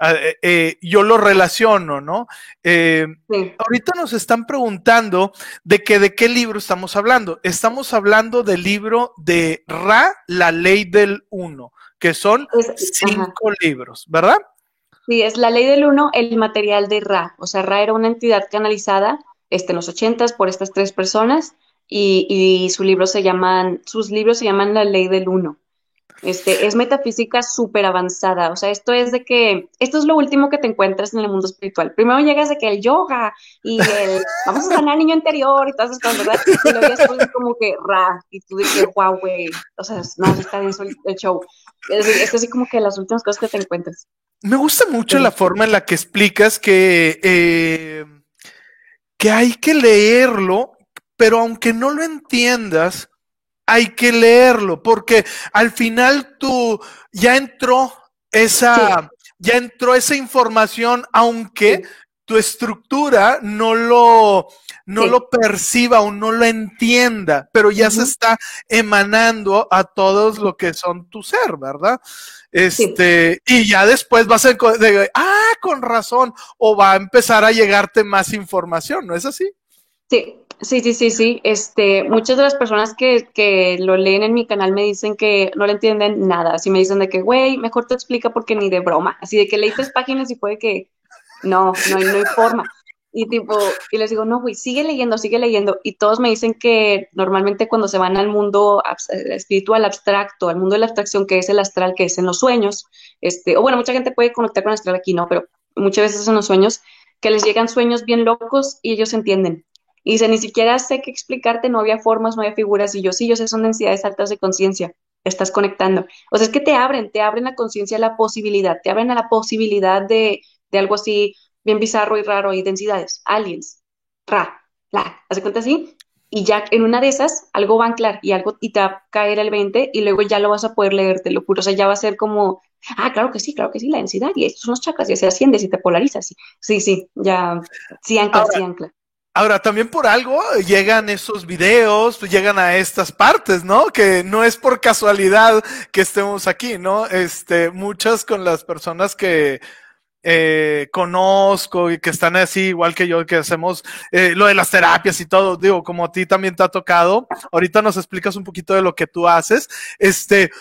eh, eh, yo lo relaciono, ¿no? Ahorita nos están preguntando de que de qué libro estamos hablando. Estamos hablando del libro de Ra, la ley del uno que son cinco libros, ¿verdad? Sí, es la ley del uno, el material de Ra. O sea, Ra era una entidad canalizada este, en los ochentas por estas tres personas y, y su libro se llaman, sus libros se llaman La ley del uno. Este, es metafísica súper avanzada. O sea, esto es de que, esto es lo último que te encuentras en el mundo espiritual. Primero llegas de que el yoga y el, vamos a sanar al niño interior y todas esas cosas, ¿verdad? Y luego después es como que ra, y tú dices, wow, güey, o sea, no, está bien el show. Es, es así como que las últimas cosas que te encuentras. Me gusta mucho la forma en la que explicas que, eh, que hay que leerlo, pero aunque no lo entiendas, hay que leerlo, porque al final tú ya entró esa, ya entró esa información, aunque tu estructura no lo, no lo perciba o no lo entienda, pero ya se está emanando a todos lo que son tu ser, ¿verdad? Este, y ya después va a ser de, ah, con razón, o va a empezar a llegarte más información, ¿no es así? Sí, Sí, sí, sí, sí. Este, muchas de las personas que, que lo leen en mi canal me dicen que no le entienden nada. Así me dicen de que, güey, mejor te explica porque ni de broma. Así de que leí tres páginas y puede que no, no hay, no hay forma. Y tipo, y les digo, no, güey, sigue leyendo, sigue leyendo. Y todos me dicen que normalmente cuando se van al mundo espiritual abstracto, al mundo de la abstracción, que es el astral, que es en los sueños, este, o bueno, mucha gente puede conectar con el astral aquí, no, pero muchas veces en los sueños, que les llegan sueños bien locos y ellos entienden. Y dice, ni siquiera sé qué explicarte, no había formas, no había figuras. Y yo, sí, yo sé, son densidades altas de conciencia. Estás conectando. O sea, es que te abren, te abren la conciencia a la posibilidad, te abren a la posibilidad de, de algo así bien bizarro y raro y densidades. Aliens, ra, la. ¿Hace cuenta así? Y ya en una de esas algo va a anclar y algo y te va a caer el 20 y luego ya lo vas a poder leer, te lo juro. O sea, ya va a ser como, ah, claro que sí, claro que sí, la densidad y estos son los chakras y se asciende y te polarizas. Sí, sí, ya, sí ancla, sí ancla. Ahora, también por algo llegan esos videos, llegan a estas partes, ¿no? Que no es por casualidad que estemos aquí, ¿no? Este, muchas con las personas que eh, conozco y que están así, igual que yo, que hacemos eh, lo de las terapias y todo, digo, como a ti también te ha tocado, ahorita nos explicas un poquito de lo que tú haces, este,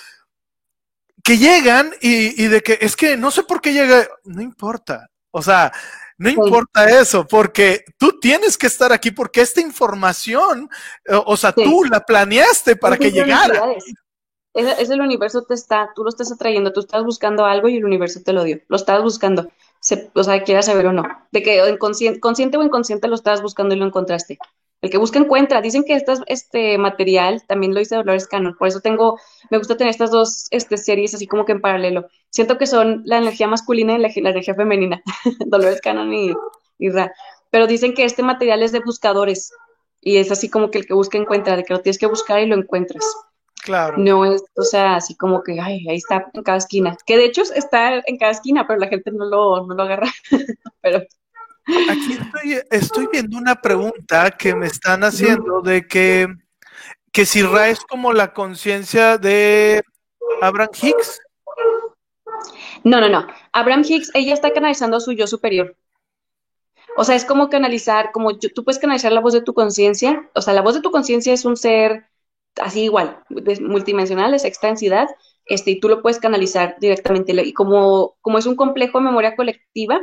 que llegan y, y de que es que no sé por qué llega, no importa, o sea, no importa eso, porque tú tienes que estar aquí porque esta información, eh, o sea, tú la planeaste para que llegara. Es, el universo te está, tú lo estás atrayendo, tú estás buscando algo y el universo te lo dio. Lo estás buscando, o sea, quieras saber o no. De que consciente o inconsciente lo estabas buscando y lo encontraste. El que busca encuentra. Dicen que este material también lo hice Dolores Cannon. Por eso tengo, me gusta tener estas dos este, series así como que en paralelo. Siento que son la energía masculina y la, energía femenina. Dolores Cannon y, y Ra. Pero dicen que este material es de buscadores. Y es así como que el que busca encuentra, de que lo tienes que buscar y lo encuentras. Claro. No es, o sea, así como que, ay, ahí está en cada esquina. Que de hecho está en cada esquina, pero la gente no lo, no lo agarra. pero Aquí estoy, estoy viendo una pregunta que me están haciendo de que, que si Ra es como la conciencia de Abraham Hicks. No, no, no. Abraham Hicks, ella está canalizando su yo superior. O sea, es como canalizar, como tú puedes canalizar la voz de tu conciencia. O sea, la voz de tu conciencia es un ser así igual, multidimensional, es extensidad, este, y tú lo puedes canalizar directamente. Y como, como es un complejo de memoria colectiva,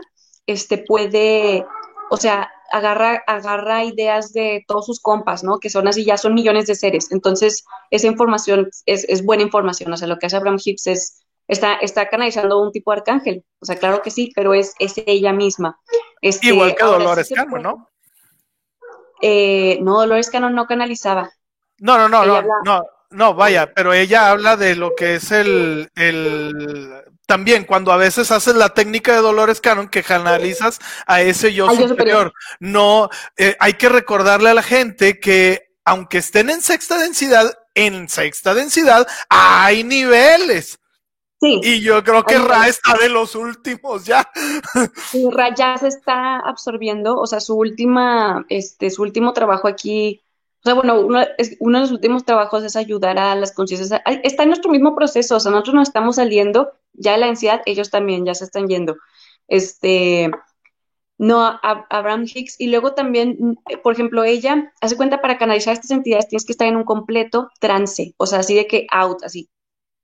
este puede, o sea, agarra, agarra ideas de todos sus compas, ¿no? Que son así, ya son millones de seres. Entonces, esa información es, es buena información. O sea, lo que hace Abraham Hicks es, está, está canalizando un tipo de arcángel. O sea, claro que sí, pero es, es ella misma. Este, Igual que Dolores Cano, ¿no? Eh, no, Dolores Cano no canalizaba. No, no, no, no, no, no, vaya, pero ella habla de lo que es el, el también cuando a veces haces la técnica de Dolores Cannon que canalizas a ese yo, superior. No, eh, hay que recordarle a la gente que aunque estén en sexta densidad, en sexta densidad hay niveles. Sí. Y yo creo que Ra está de los últimos ya. Sí, Ra ya se está absorbiendo, o sea, su última, este, su último trabajo aquí o sea, bueno, uno, uno, de los últimos trabajos es ayudar a las conciencias. Está en nuestro mismo proceso, o sea, nosotros nos estamos saliendo ya de la ansiedad, ellos también ya se están yendo. Este, no, Abraham Hicks, y luego también, por ejemplo, ella, hace cuenta, para canalizar estas entidades tienes que estar en un completo trance, o sea, así de que out, así,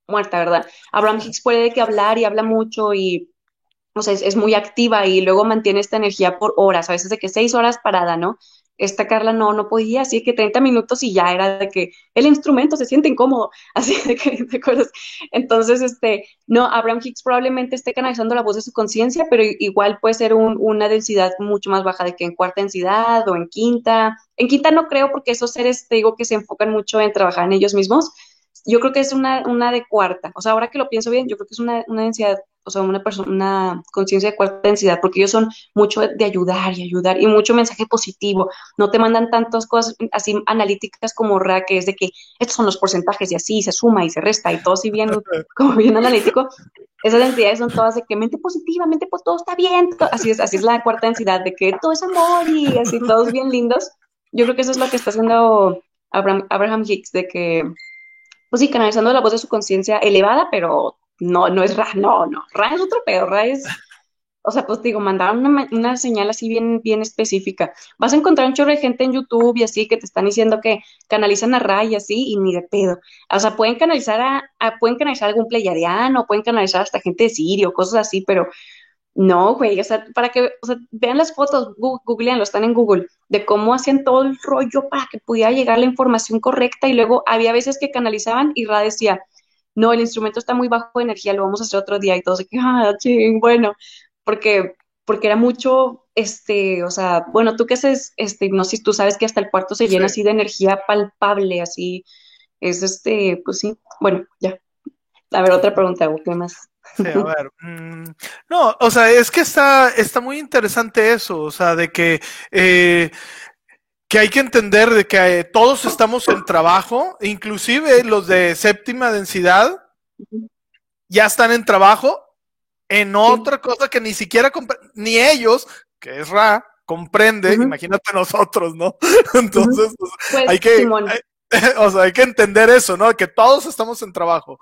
muerta, ¿verdad? Abraham Hicks puede que hablar y habla mucho y, o sea, es, es muy activa y luego mantiene esta energía por horas, a veces de que seis horas parada, ¿no? Esta Carla no, no podía, así que 30 minutos y ya era de que el instrumento se siente incómodo, así de que, ¿te acuerdas? Entonces, este, no, Abraham Hicks probablemente esté canalizando la voz de su conciencia, pero igual puede ser una densidad mucho más baja de que en cuarta densidad o en quinta. En quinta no creo porque esos seres, te digo, que se enfocan mucho en trabajar en ellos mismos. Yo creo que es una, una de cuarta. O sea, ahora que lo pienso bien, yo creo que es una, una densidad o sea, una persona, una conciencia de cuarta densidad, porque ellos son mucho de ayudar y ayudar y mucho mensaje positivo. No te mandan tantas cosas así analíticas como Ra, que es de que estos son los porcentajes y así se suma y se resta y todo así bien, como bien analítico. Esas entidades son todas de que mente positiva, mente pues todo está bien. Así es, así es la cuarta densidad, de que todo es amor y así todos bien lindos. Yo creo que eso es lo que está haciendo Abraham, Abraham Hicks, de que, pues sí, canalizando la voz de su conciencia elevada, pero no, no es Ra, no, no, Ra es otro pedo, Ra es, o sea, pues digo, mandaron una, señal así bien, bien específica. Vas a encontrar un chorro de gente en YouTube y así que te están diciendo que canalizan a Ra y así, y ni de pedo. O sea, pueden canalizar a, pueden canalizar algún pleyadiano, pueden canalizar hasta gente de Sirio, cosas así, pero no, güey, o sea, para que, o sea, vean las fotos, googleanlo, están en Google, de cómo hacían todo el rollo para que pudiera llegar la información correcta y luego había veces que canalizaban y Ra decía, no, el instrumento está muy bajo de energía, lo vamos a hacer otro día y todo que, ah, ching, bueno, porque, porque era mucho, este, o sea, bueno, tú qué haces, este, no sé si tú sabes que hasta el cuarto se llena así de energía palpable, así, es este, pues sí, bueno, ya. A ver, otra pregunta, ¿qué más? Sí, a ver. Mm, no, o sea, es que está, está muy interesante eso, o sea, de que eh, que hay que entender de que eh, todos estamos en trabajo, inclusive los de séptima densidad ya están en trabajo en otra cosa que ni siquiera ni ellos, que es Ra, comprende, imagínate nosotros, ¿no? Entonces, pues, pues, hay que o sea, hay que entender eso, ¿no? Que todos estamos en trabajo.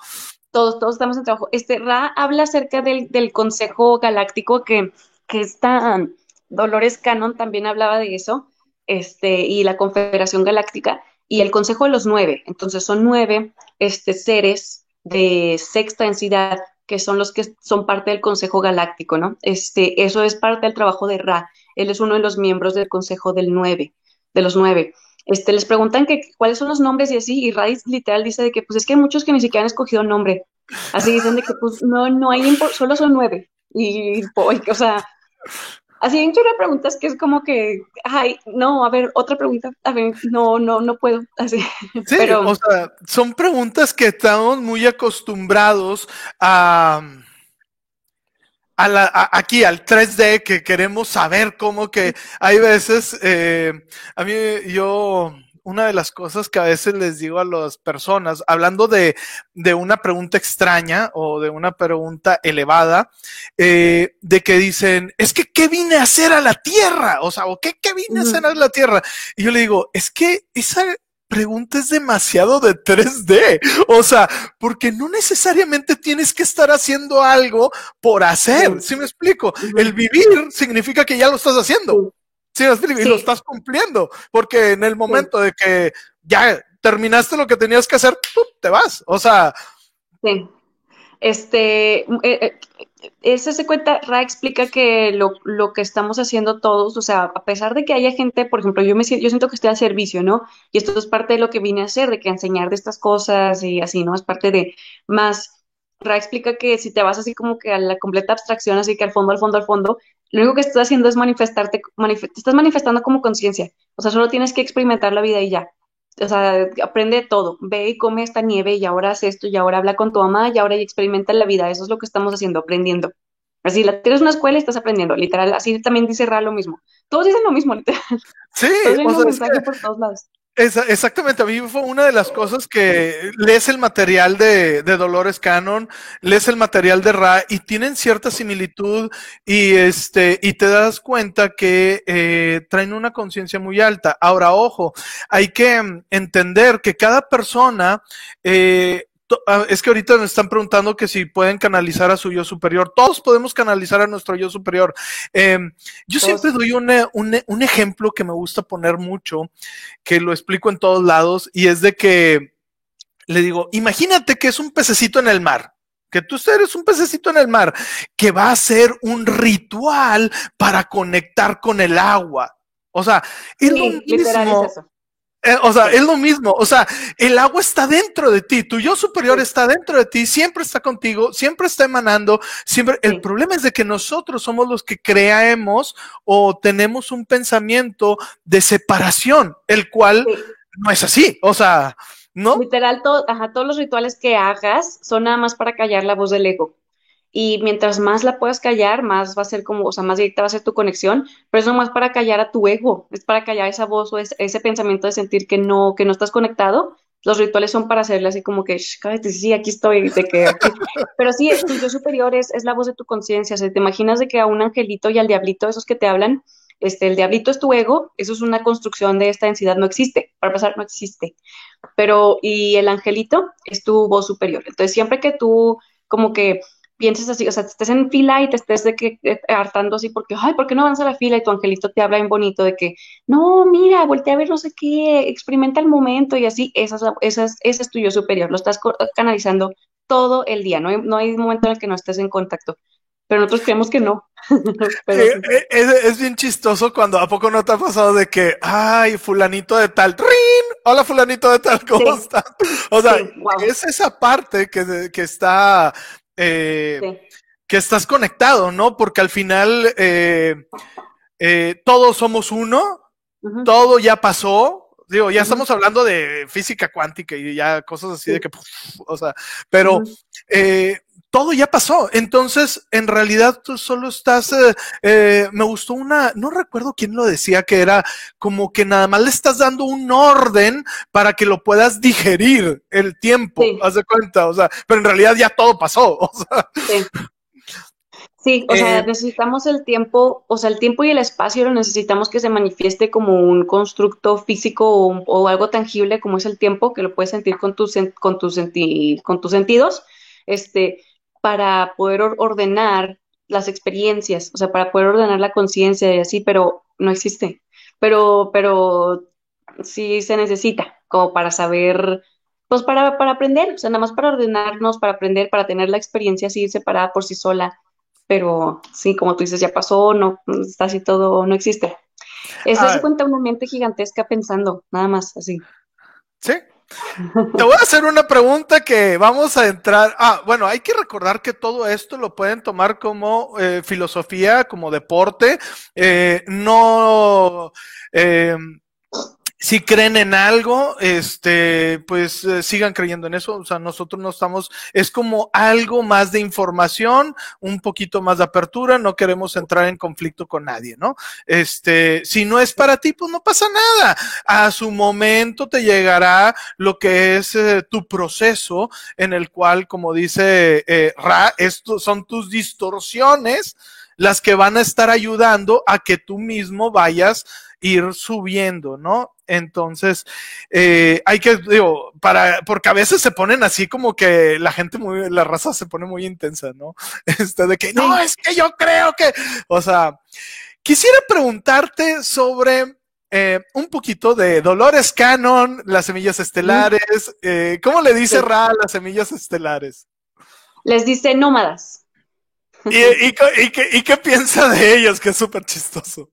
Todos, todos estamos en trabajo. Este Ra habla acerca del, del Consejo Galáctico que, que esta Dolores Cannon también hablaba de eso este, y la Confederación Galáctica y el Consejo de los Nueve. Entonces son nueve este, seres de sexta densidad que son los que son parte del Consejo Galáctico, ¿no? Este, eso es parte del trabajo de Ra. Él es uno de los miembros del Consejo del Nueve, de los nueve. Este, les preguntan que cuáles son los nombres y así, y Ra literal dice de que pues es que hay muchos que ni siquiera han escogido nombre. Así dicen de que pues no, no hay, solo son nueve. Y, o sea, Así hay una preguntas que es como que, ay, no, a ver, otra pregunta, a ver, no, no, no puedo, así. Sí, Pero... o sea, son preguntas que estamos muy acostumbrados a, a la, aquí al 3D, que queremos saber cómo que hay veces, eh, a mí, yo una de las cosas que a veces les digo a las personas, hablando de, una pregunta extraña o de una pregunta elevada, eh, de que dicen, es que, ¿qué vine a hacer a la Tierra? O sea, ¿o qué, qué vine a hacer a la Tierra? Y yo le digo, es que esa pregunta es demasiado de 3D. O sea, porque no necesariamente tienes que estar haciendo algo por hacer. ¿Sí me explico? El vivir significa que ya lo estás haciendo. Sí, y lo estás cumpliendo, porque en el momento de que ya terminaste lo que tenías que hacer, te vas. O sea. Sí. Este, eh, eh, ese se cuenta, Ra explica que lo, lo, que estamos haciendo todos, o sea, a pesar de que haya gente, por ejemplo, yo me yo siento que estoy al servicio, ¿no? Y esto es parte de lo que vine a hacer, de que enseñar de estas cosas y así, ¿no? Es parte de más. Ra explica que si te vas así como que a la completa abstracción, así que al fondo, al fondo, al fondo, lo único que estás haciendo es manifestarte, te estás manifestando como conciencia. O sea, solo tienes que experimentar la vida y ya o sea, aprende todo, ve y come esta nieve y ahora haz esto y ahora habla con tu mamá y ahora experimenta la vida, eso es lo que estamos haciendo, aprendiendo. Así, la, tienes una escuela y estás aprendiendo, literal, así también dice Ra lo mismo. Todos dicen lo mismo, literal. Sí, o sea, por todos lados exactamente, a mí fue una de las cosas que lees el material de, Dolores Cannon, lees el material de Ra y tienen cierta similitud y este y te das cuenta que eh, traen una conciencia muy alta. Ahora, ojo, hay que entender que cada persona eh, es que ahorita me están preguntando que si pueden canalizar a su yo superior. Todos podemos canalizar a nuestro yo superior. Em, yo siempre doy un, ejemplo que me gusta poner mucho, que lo explico en todos lados, y es de que le digo, imagínate que es un pececito en el mar. Que tú eres un pececito en el mar, que va a ser un ritual para conectar con el agua. O sea, es lo mismo. Eh, o sea, es lo mismo. O sea, el agua está dentro de ti. Tu yo superior está dentro de ti, siempre está contigo, siempre está emanando. Siempre. El problema es de que nosotros somos los que creemos o tenemos un pensamiento de separación, el cual no es así. O sea, ¿no? Literal, ajá, todos los rituales que hagas son nada más para callar la voz del ego y mientras más la puedas callar, más va a ser como, o sea, más directa va a ser tu conexión, pero es nomás para callar a tu ego, es para callar esa voz o ese pensamiento de sentir que no, que no estás conectado. Los rituales son para hacerle así como que, cállate, sí, aquí estoy, de que Pero sí, tu yo superior es, la voz de tu conciencia, o sea, te imaginas de que a un angelito y al diablito, esos que te hablan, este, el diablito es tu ego, eso es una construcción de esta densidad, no existe, para empezar, no existe. Pero, y el angelito es tu voz superior. Entonces, siempre que tú como que pienses así, o sea, estés en fila y te estés de que eh, hartando así porque, ay, ¿por qué no avanza la fila? Y tu angelito te habla bien bonito de que, no, mira, voltea a ver no sé qué, experimenta el momento y así, esa es, esa ese es tu yo superior, lo estás canalizando todo el día, no hay, no hay momento en el que no estés en contacto. Pero nosotros creemos que no. Eh, eh, es, bien chistoso cuando a poco no te ha pasado de que, ay, fulanito de tal, ¡rin! Hola, fulanito de tal, ¿cómo estás? O sea, es esa parte que, que está eh, que estás conectado, ¿no? Porque al final eh, eh, todos somos uno, todo ya pasó. Digo, ya estamos hablando de física cuántica y ya cosas así de que, o sea, pero todo ya pasó. Entonces, en realidad tú solo estás, me gustó una, no recuerdo quién lo decía, que era como que nada más le estás dando un orden para que lo puedas digerir el tiempo, haz de cuenta, o sea, pero en realidad ya todo pasó. O sea. Sí. Sí, o sea, necesitamos el tiempo, o sea, el tiempo y el espacio lo necesitamos que se manifieste como un constructo físico o, algo tangible como es el tiempo, que lo puedes sentir con tus, con tus, con tus sentidos, este, para poder ordenar las experiencias, o sea, para poder ordenar la conciencia y así, pero no existe. Pero, pero sí se necesita, como para saber, pues para, para aprender, o sea, nada más para ordenarnos, para aprender, para tener la experiencia así separada por sí sola. Pero sí, como tú dices, ya pasó, no, está así todo, no existe. Eso se cuenta una mente gigantesca pensando, nada más, así. Sí, te voy a hacer una pregunta que vamos a entrar. Ah, bueno, hay que recordar que todo esto lo pueden tomar como eh, filosofía, como deporte. Eh, no. Eh, si creen en algo, este, pues eh, sigan creyendo en eso. O sea, nosotros no estamos, es como algo más de información, un poquito más de apertura, no queremos entrar en conflicto con nadie, ¿no? Este, si no es para ti, pues no pasa nada. A su momento te llegará lo que es eh, tu proceso en el cual, como dice eh, Ra, estos son tus distorsiones las que van a estar ayudando a que tú mismo vayas ir subiendo, ¿no? Entonces, eh, hay que, digo, para, porque a veces se ponen así como que la gente muy, la raza se pone muy intensa, ¿no? Este, de que, no, es que yo creo que, o sea, quisiera preguntarte sobre eh, un poquito de Dolores Canon, las semillas estelares, eh, ¿cómo le dice Ra a las semillas estelares? Les dice nómadas. ¿Y, qué, piensa de ellos? Que es súper chistoso.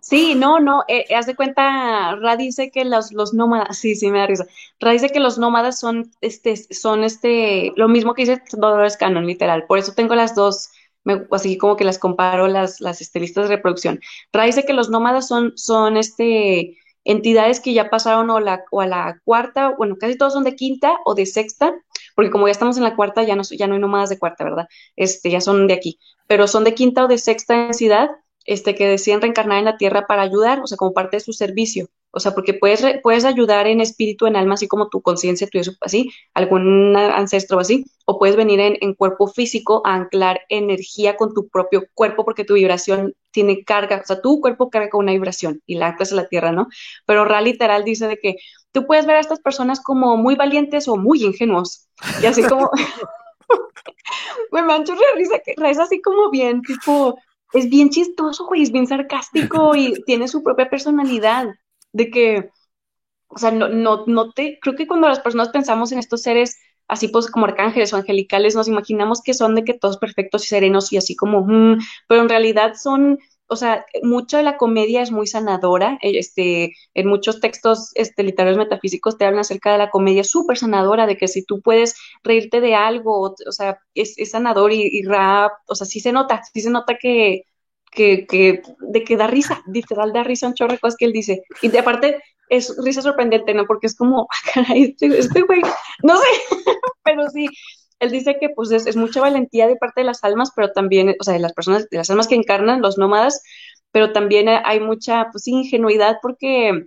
Sí, no, no, eh, haz de cuenta, Ra dice que los, los nómadas, sí, sí, me da risa. Ra dice que los nómadas son, este, son este, lo mismo que dice Dolores Cannon, literal. Por eso tengo las dos, me, así como que las comparo las, las estilistas de reproducción. Ra dice que los nómadas son, son este, entidades que ya pasaron o, la, o a la cuarta, bueno, casi todos son de quinta o de sexta, porque como ya estamos en la cuarta, ya no, ya no hay nómadas de cuarta, ¿verdad? Este, ya son de aquí, pero son de quinta o de sexta densidad este, que deciden reencarnar en la tierra para ayudar, o sea, como parte de su servicio. O sea, porque puedes, puedes ayudar en espíritu, en alma, así como tu conciencia, tu eso, así, algún ancestro así, o puedes venir en, cuerpo físico a anclar energía con tu propio cuerpo, porque tu vibración tiene carga, o sea, tu cuerpo carga con una vibración y la anclas a la tierra, ¿no? Pero Ra literal dice de que tú puedes ver a estas personas como muy valientes o muy ingenuos, y así como... me mancho de risa, que es así como bien, tipo, es bien chistoso, güey, es bien sarcástico y tiene su propia personalidad. De que, o sea, no, no, no te, creo que cuando las personas pensamos en estos seres así pues como arcángeles o angelicales, nos imaginamos que son de que todos perfectos y serenos y así como, mm", pero en realidad son, o sea, mucha de la comedia es muy sanadora, eh, este, en muchos textos este, literarios metafísicos te hablan acerca de la comedia súper sanadora, de que si tú puedes reírte de algo, o, sea, es, sanador y, rap, o sea, sí se nota, sí se nota que, que, que, de que da risa, literal da risa un chorro de cosas que él dice. Y de aparte es risa sorprendente, ¿no? Porque es como, ah, caray, este, este güey, no sé, pero sí, él dice que pues es, mucha valentía de parte de las almas, pero también, o sea, de las personas, de las almas que encarnan, los nómadas, pero también hay mucha pues ingenuidad porque,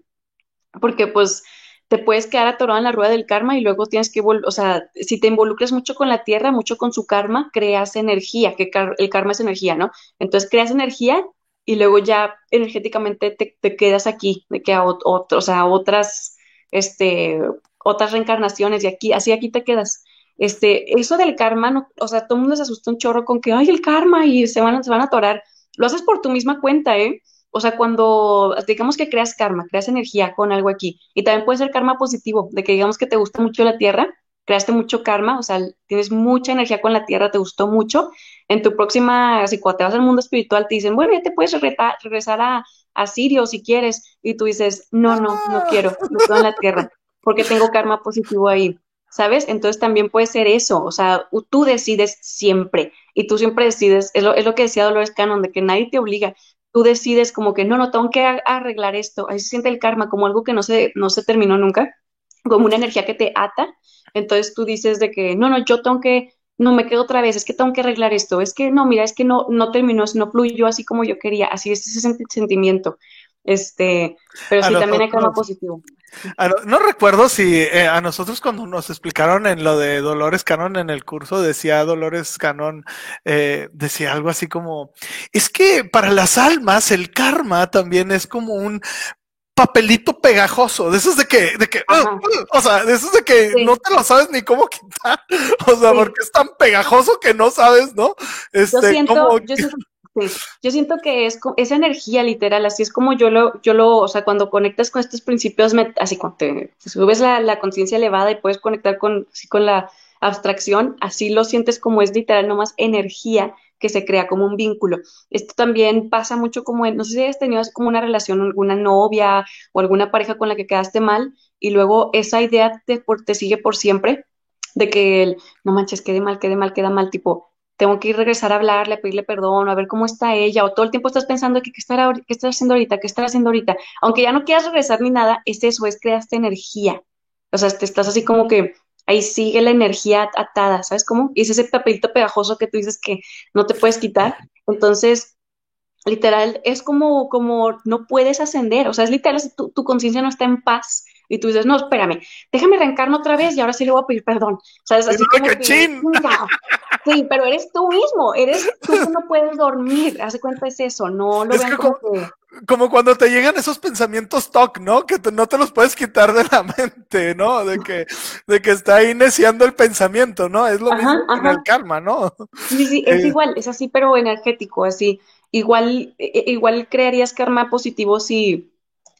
porque pues te puedes quedar atorado en la rueda del karma y luego tienes que, o sea, si te involucras mucho con la tierra, mucho con su karma, creas energía, que el karma es energía, ¿no? Entonces creas energía y luego ya energéticamente te, quedas aquí, de que a o sea, otras, este, otras reencarnaciones y aquí, así aquí te quedas. Este, eso del karma, no, o sea, todo el mundo se asusta un chorro con que, ay, el karma y se van, se van a atorar. Lo haces por tu misma cuenta, ¿eh? O sea, cuando digamos que creas karma, creas energía con algo aquí, y también puede ser karma positivo, de que digamos que te gusta mucho la tierra, creaste mucho karma, o sea, tienes mucha energía con la tierra, te gustó mucho, en tu próxima, así cuando te vas al mundo espiritual, te dicen, bueno, ya te puedes regresar a, a Sirio si quieres, y tú dices, no, no, no quiero, no estoy en la tierra, porque tengo karma positivo ahí, ¿sabes? Entonces también puede ser eso, o sea, tú decides siempre, y tú siempre decides, es lo, es lo que decía Dolores Cannon, de que nadie te obliga, tú decides como que no, no, tengo que arreglar esto, ahí se siente el karma como algo que no se, no se terminó nunca, como una energía que te ata, entonces tú dices de que no, no, yo tengo que, no me quedo otra vez, es que tengo que arreglar esto, es que no, mira, es que no, no terminó, no fluyó así como yo quería, así es ese sentimiento. Este, pero sí, también hay karma positivo. no, recuerdo si eh, a nosotros cuando nos explicaron en lo de Dolores Canon en el curso, decía Dolores Canon, eh, decía algo así como, es que para las almas el karma también es como un papelito pegajoso, de esos de que, de que, o sea, de esos de que no te lo sabes ni cómo quitar, o sea, porque es tan pegajoso que no sabes, ¿no? Este, yo siento, yo siento Sí, yo siento que es esa energía literal, así es como yo lo, yo lo, o sea, cuando conectas con estos principios, así cuando te, subes la, la conciencia elevada y puedes conectar con, así con la abstracción, así lo sientes como es literal, nomás energía que se crea como un vínculo. Esto también pasa mucho como, en, no sé si has tenido como una relación, alguna novia o alguna pareja con la que quedaste mal y luego esa idea te, te sigue por siempre de que el, no manches, quede mal, quede mal, queda mal, tipo, tengo que ir regresar a hablarle, a pedirle perdón, a ver cómo está ella, o todo el tiempo estás pensando que qué estará, qué estás haciendo ahorita, qué estás haciendo ahorita, aunque ya no quieras regresar ni nada, es eso, es creaste energía. O sea, te estás así como que ahí sigue la energía atada, ¿sabes cómo? Y es ese papelito pegajoso que tú dices que no te puedes quitar. Entonces, literal, es como, como no puedes ascender, o sea, es literal, tu, tu conciencia no está en paz y tú dices, no, espérame, déjame reencarno otra vez y ahora sí le voy a pedir perdón. ¿Sabes? Así como que, Sí, pero eres tú mismo, eres tú que no puedes dormir, hace cuenta es eso, no lo vean como, como, cuando te llegan esos pensamientos TOC, ¿no? Que no te los puedes quitar de la mente, ¿no? De que, de que está iniciando el pensamiento, ¿no? Es lo mismo con el karma, ¿no? Sí, sí, es eh, igual, es así, pero energético, así. Igual, e, e, igual crearías karma positivo si,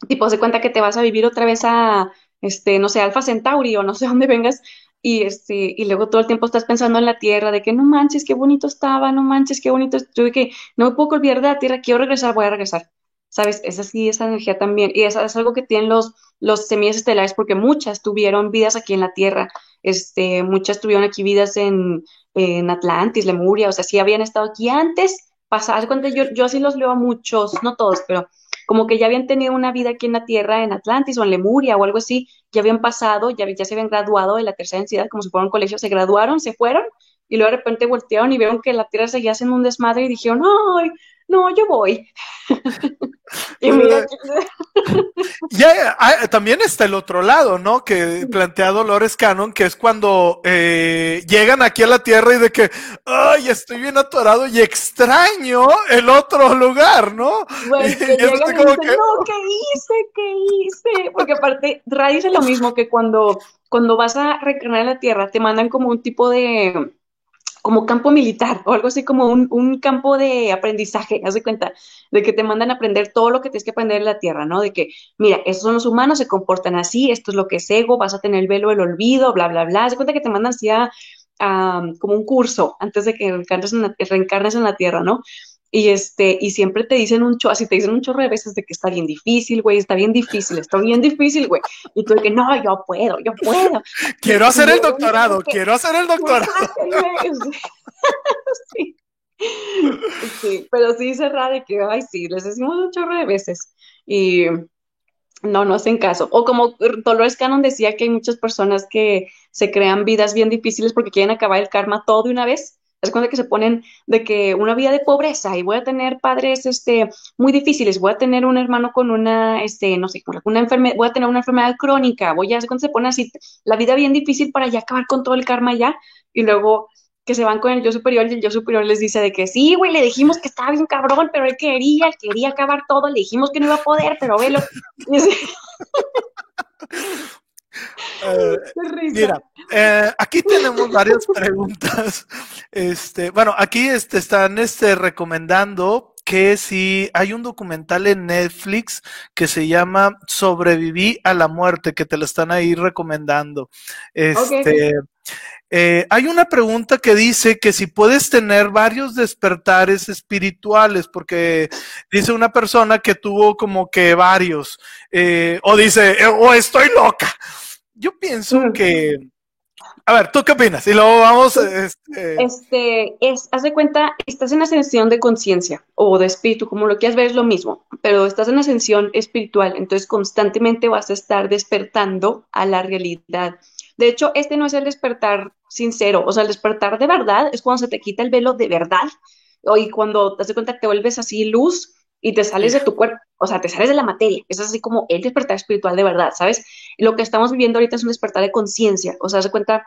tipo, se cuenta que te vas a vivir otra vez a, este, no sé, Alfa Centauri o no sé dónde vengas, y, este, y luego todo el tiempo estás pensando en la tierra, de que no manches, qué bonito estaba, no manches, qué bonito, yo que no me puedo olvidar de la tierra, quiero regresar, voy a regresar. ¿Sabes? Es así, esa energía también. Y eso es algo que tienen los, los semillas estelares, porque muchas tuvieron vidas aquí en la Tierra. Este, muchas tuvieron aquí vidas en, en Atlantis, Lemuria, o sea, sí habían estado aquí antes. Pasa, yo, yo así los leo a muchos, no todos, pero como que ya habían tenido una vida aquí en la Tierra, en Atlantis o en Lemuria o algo así, ya habían pasado, ya, ya se habían graduado de la tercera densidad, como si fueran un colegio, se graduaron, se fueron, y luego de repente voltearon y vieron que la Tierra seguía haciendo un desmadre y dijeron, ay, no, yo voy. y mira, ya ah, también está el otro lado, ¿no? Que plantea Dolores Cannon, que es cuando eh, llegan aquí a la Tierra y de que, ay, estoy bien atorado y extraño el otro lugar, ¿no? Bueno, y, que como que... no, ¿qué hice? ¿Qué hice? Porque aparte, Ray dice lo mismo que cuando, cuando vas a reencarnar en la Tierra, te mandan como un tipo de como campo militar o algo así como un, un, campo de aprendizaje, haz de cuenta, de que te mandan a aprender todo lo que tienes que aprender en la Tierra, ¿no? De que, mira, estos son los humanos, se comportan así, esto es lo que es ego, vas a tener el velo del olvido, bla, bla, bla. Haz de cuenta que te mandan así a, como un curso antes de que reencarnes en la, reencarnes en la Tierra, ¿no? Y este, y siempre te dicen un chorro, así te dicen un chorro de veces de que está bien difícil, güey, está bien difícil, está bien difícil, güey. Y tú de que no, yo puedo, yo puedo. Quiero hacer el doctorado, quiero hacer el doctorado. sí. sí, pero sí cerrar de que, ay, sí, les decimos un chorro de veces. Y no, no hacen caso. O como Dolores Cannon decía que hay muchas personas que se crean vidas bien difíciles porque quieren acabar el karma todo de una vez es cuando que se ponen de que una vida de pobreza y voy a tener padres este, muy difíciles, voy a tener un hermano con una, este, no sé, con enfermedad, voy a tener una enfermedad crónica, voy a, cuando se pone así, la vida bien difícil para ya acabar con todo el karma ya, y luego que se van con el yo superior y el yo superior les dice de que sí, güey, le dijimos que estaba bien cabrón, pero él quería, quería acabar todo, le dijimos que no iba a poder, pero velo. Eh, mira, eh, aquí tenemos varias preguntas. Este, bueno, aquí este, están este, recomendando que si hay un documental en Netflix que se llama Sobreviví a la muerte, que te lo están ahí recomendando. Este, eh, hay una pregunta que dice que si puedes tener varios despertares espirituales, porque dice una persona que tuvo como que varios, o dice, o estoy loca. Yo pienso que. A ver, ¿tú qué opinas? Y luego vamos. Este, este es, haz de cuenta, estás en ascensión de conciencia o de espíritu, como lo quieras ver, es lo mismo, pero estás en ascensión espiritual, entonces constantemente vas a estar despertando a la realidad. De hecho, este no es el despertar sincero, o sea, el despertar de verdad es cuando se te quita el velo de verdad, y cuando te das cuenta que te vuelves así luz y te sales de tu cuerpo, o sea, te sales de la materia. Es así como el despertar espiritual de verdad, ¿sabes? Lo que estamos viviendo ahorita es un despertar de conciencia, o sea, se cuenta,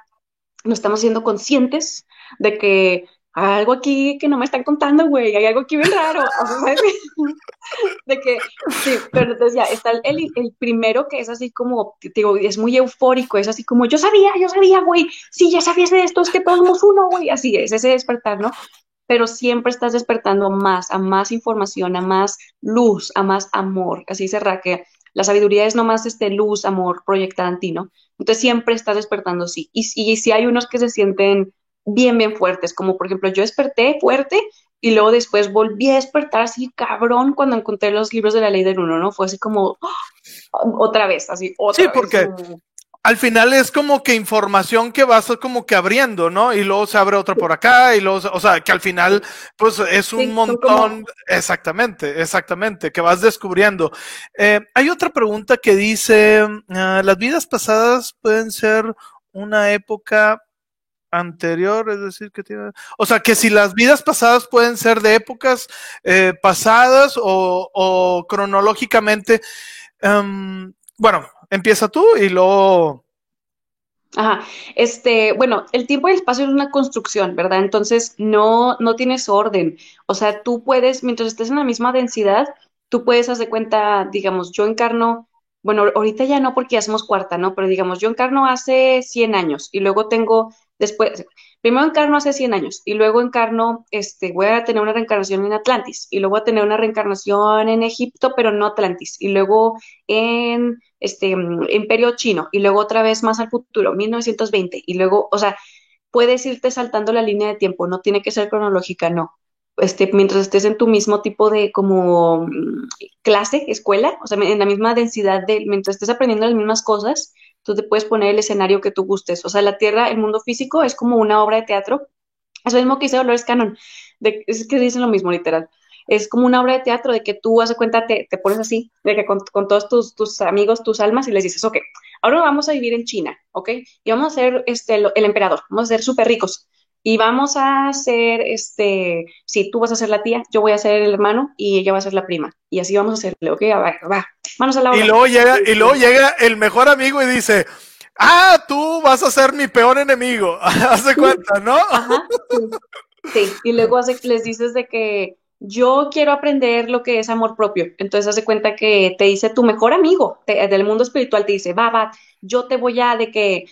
nos estamos siendo conscientes de que hay algo aquí que no me están contando, güey, hay algo aquí bien raro, sea, de que, sí, pero entonces ya está el, el, primero que es así como, digo, es muy eufórico, es así como, yo sabía, yo sabía, güey, sí, ya sabías de esto, es que todos somos uno, güey, así es, ese despertar, ¿no? Pero siempre estás despertando más, a más información, a más luz, a más amor. Así cerra que la sabiduría es nomás este luz, amor proyectada en ti, ¿no? Entonces siempre estás despertando, sí. Y, y si hay unos que se sienten bien, bien fuertes, como por ejemplo yo desperté fuerte y luego después volví a despertar así cabrón cuando encontré los libros de la ley del uno, ¿no? Fue así como ¡ah! otra vez, así otra sí, porque al final es como que información que vas como que abriendo, ¿no? Y luego se abre otra por acá y luego, o sea, que al final, pues es un montón, exactamente, exactamente, que vas descubriendo. Eh, hay otra pregunta que dice, ah, ¿las vidas pasadas pueden ser una época anterior, es decir, que tiene, o sea, que si las vidas pasadas pueden ser de épocas eh, pasadas o, cronológicamente, em, bueno, empieza tú y luego... Ajá, este, bueno, el tiempo y el espacio es una construcción, ¿verdad? Entonces no, no tienes orden. O sea, tú puedes, mientras estés en la misma densidad, tú puedes hacer cuenta, digamos, yo encarno, bueno, ahorita ya no porque ya somos cuarta, ¿no? Pero digamos, yo encarno hace 100 años y luego tengo, después, primero encarno hace 100 años y luego encarno, este, voy a tener una reencarnación en Atlantis y luego voy a tener una reencarnación en Egipto, pero no Atlantis, y luego en este Imperio Chino y luego otra vez más al futuro, 1920, y luego, o sea, puedes irte saltando la línea de tiempo, no tiene que ser cronológica, no. Este, mientras estés en tu mismo tipo de como mm, clase, escuela, o sea, en la misma densidad de, mientras estés aprendiendo las mismas cosas, tú te puedes poner el escenario que tú gustes. O sea, la Tierra, el mundo físico es como una obra de teatro. Es lo mismo que dice Dolores Cannon, es que dicen lo mismo, literal. Es como una obra de teatro de que tú, hace cuenta, te, te, pones así, de que con, con todos tus, tus, amigos, tus almas, y les dices, ok, ahora vamos a vivir en China, ¿ok? Y vamos a ser este, el, el emperador, vamos a ser súper ricos y vamos a hacer, este, si tú vas a ser la tía, yo voy a ser el hermano y ella va a ser la prima. Y así vamos a hacerle, ok, va, va, manos a la obra. Y luego llega, y luego llega el mejor amigo y dice, ah, tú vas a ser mi peor enemigo. Hace cuenta, ¿no? Ajá, sí. y luego hace, les dices de que yo quiero aprender lo que es amor propio. Entonces hace cuenta que te dice tu mejor amigo del mundo espiritual, te dice, va, va, yo te voy a de que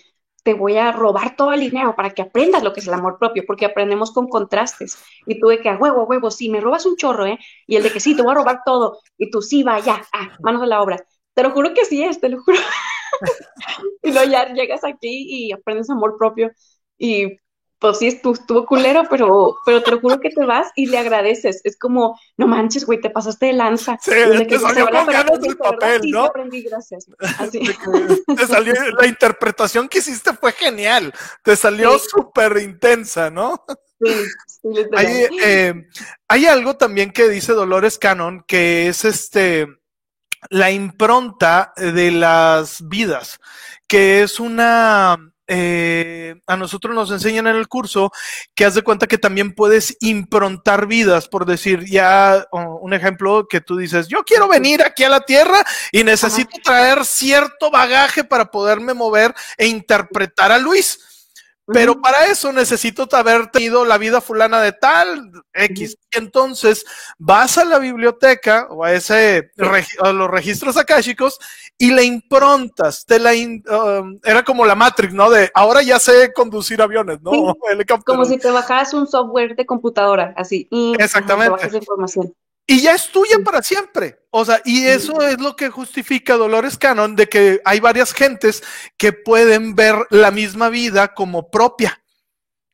te voy a robar todo el dinero para que aprendas lo que es el amor propio, porque aprendemos con contrastes. Y tú que a huevo, a huevo, sí, me robas un chorro, ¿eh? Y el de que sí, te voy a robar todo. Y tú sí, vaya, ah, manos a la obra. Te lo juro que sí es, te lo juro. y luego ya llegas aquí y aprendes amor propio. Y pues sí, estuvo culero, pero, pero te lo juro que te vas y le agradeces. Es como, no manches, güey, te pasaste de lanza. Sí, te salió con ganas del papel, ¿no? Sí, aprendí, gracias. Así. te salió, la interpretación que hiciste fue genial. Te salió súper intensa, ¿no? Sí, sí hay, eh, hay algo también que dice Dolores Cannon, que es este la impronta de las vidas, que es una eh, a nosotros nos enseñan en el curso que haz de cuenta que también puedes improntar vidas, por decir ya un ejemplo que tú dices, yo quiero venir aquí a la Tierra y necesito traer cierto bagaje para poderme mover e interpretar a Luis. Pero para eso necesito haber tenido la vida fulana de tal X. Entonces vas a la biblioteca o a ese a los registros akáshicos y le improntas. Te la um, era como la Matrix, ¿no? De ahora ya sé conducir aviones, ¿no? Como si te bajas un software de computadora, así. Exactamente. información y ya es tuya para siempre. O sea, y eso es lo que justifica Dolores Cannon de que hay varias gentes que pueden ver la misma vida como propia.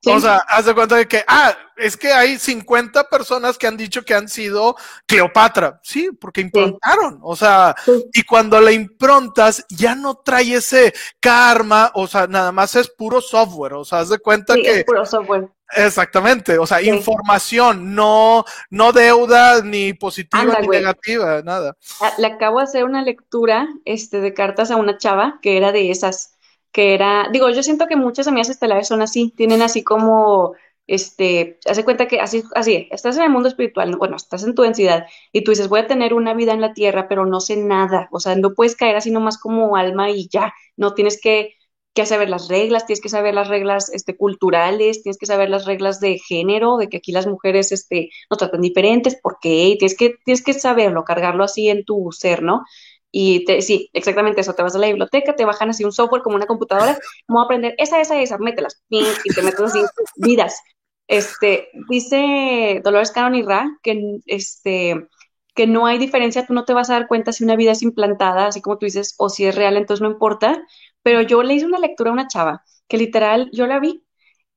O sea, haz de cuenta de que, ah, es que hay 50 personas que han dicho que han sido Cleopatra. Sí, porque improntaron. O sea, y cuando la improntas, ya no trae ese karma, o sea, nada más es puro software. O sea, haz de cuenta que. Es puro software. Exactamente, o sea, información, no, no deuda ni positiva ni negativa, nada. Ah, le acabo de hacer una lectura este, de cartas a una chava que era de esas, que era, digo, yo siento que muchas amigas estelares son así, tienen así como, este, hace cuenta que así, así, estás en el mundo espiritual, bueno, estás en tu densidad y tú dices, voy a tener una vida en la tierra, pero no sé nada, o sea, no puedes caer así nomás como alma y ya, no tienes que que saber las reglas, tienes que saber las reglas este, culturales, tienes que saber las reglas de género, de que aquí las mujeres este, nos tratan diferentes, ¿por qué? Tienes que, tienes que saberlo, cargarlo así en tu ser, ¿no? Y sí, exactamente eso, te vas a la biblioteca, te bajan así un software como una computadora, vamos aprender esa, esa, esa, mételas, y te metes así, vidas. Este, dice Dolores Caron y Ra que, este, que no hay diferencia, tú no te vas a dar cuenta si una vida es implantada, así como tú dices, o si es real, entonces no importa, pero yo le hice una lectura a una chava que literal yo la vi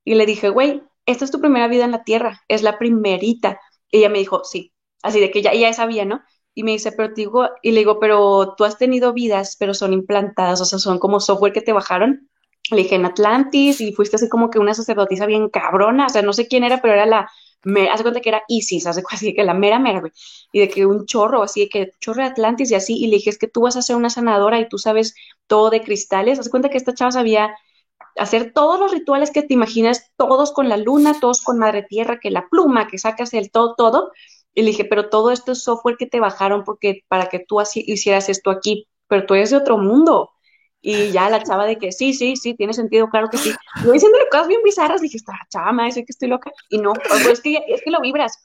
y le dije, güey, esta es tu primera vida en la Tierra, es la primerita. Y ella me dijo, sí, así de que ya, ya sabía, ¿no? Y me dice, pero te digo, y le digo, pero tú has tenido vidas, pero son implantadas, o sea, son como software que te bajaron. Le dije en Atlantis y fuiste así como que una sacerdotisa bien cabrona, o sea, no sé quién era, pero era la, me hace cuenta que era Isis, hace así que la mera mera, güey, y de que un chorro, así de que chorro de Atlantis y así, y le dije, es que tú vas a ser una sanadora y tú sabes todo de cristales, hace cuenta que esta chava sabía hacer todos los rituales que te imaginas, todos con la luna, todos con madre tierra, que la pluma, que sacas el todo, todo, y le dije, pero todo esto es software que te bajaron porque para que tú así hicieras esto aquí, pero tú eres de otro mundo, y ya la chava de que sí, sí, sí, tiene sentido, claro que sí. Yo diciéndole cosas bien bizarras, dije, está chava, me dice que estoy loca. Y no, pero es que, es que lo vibras.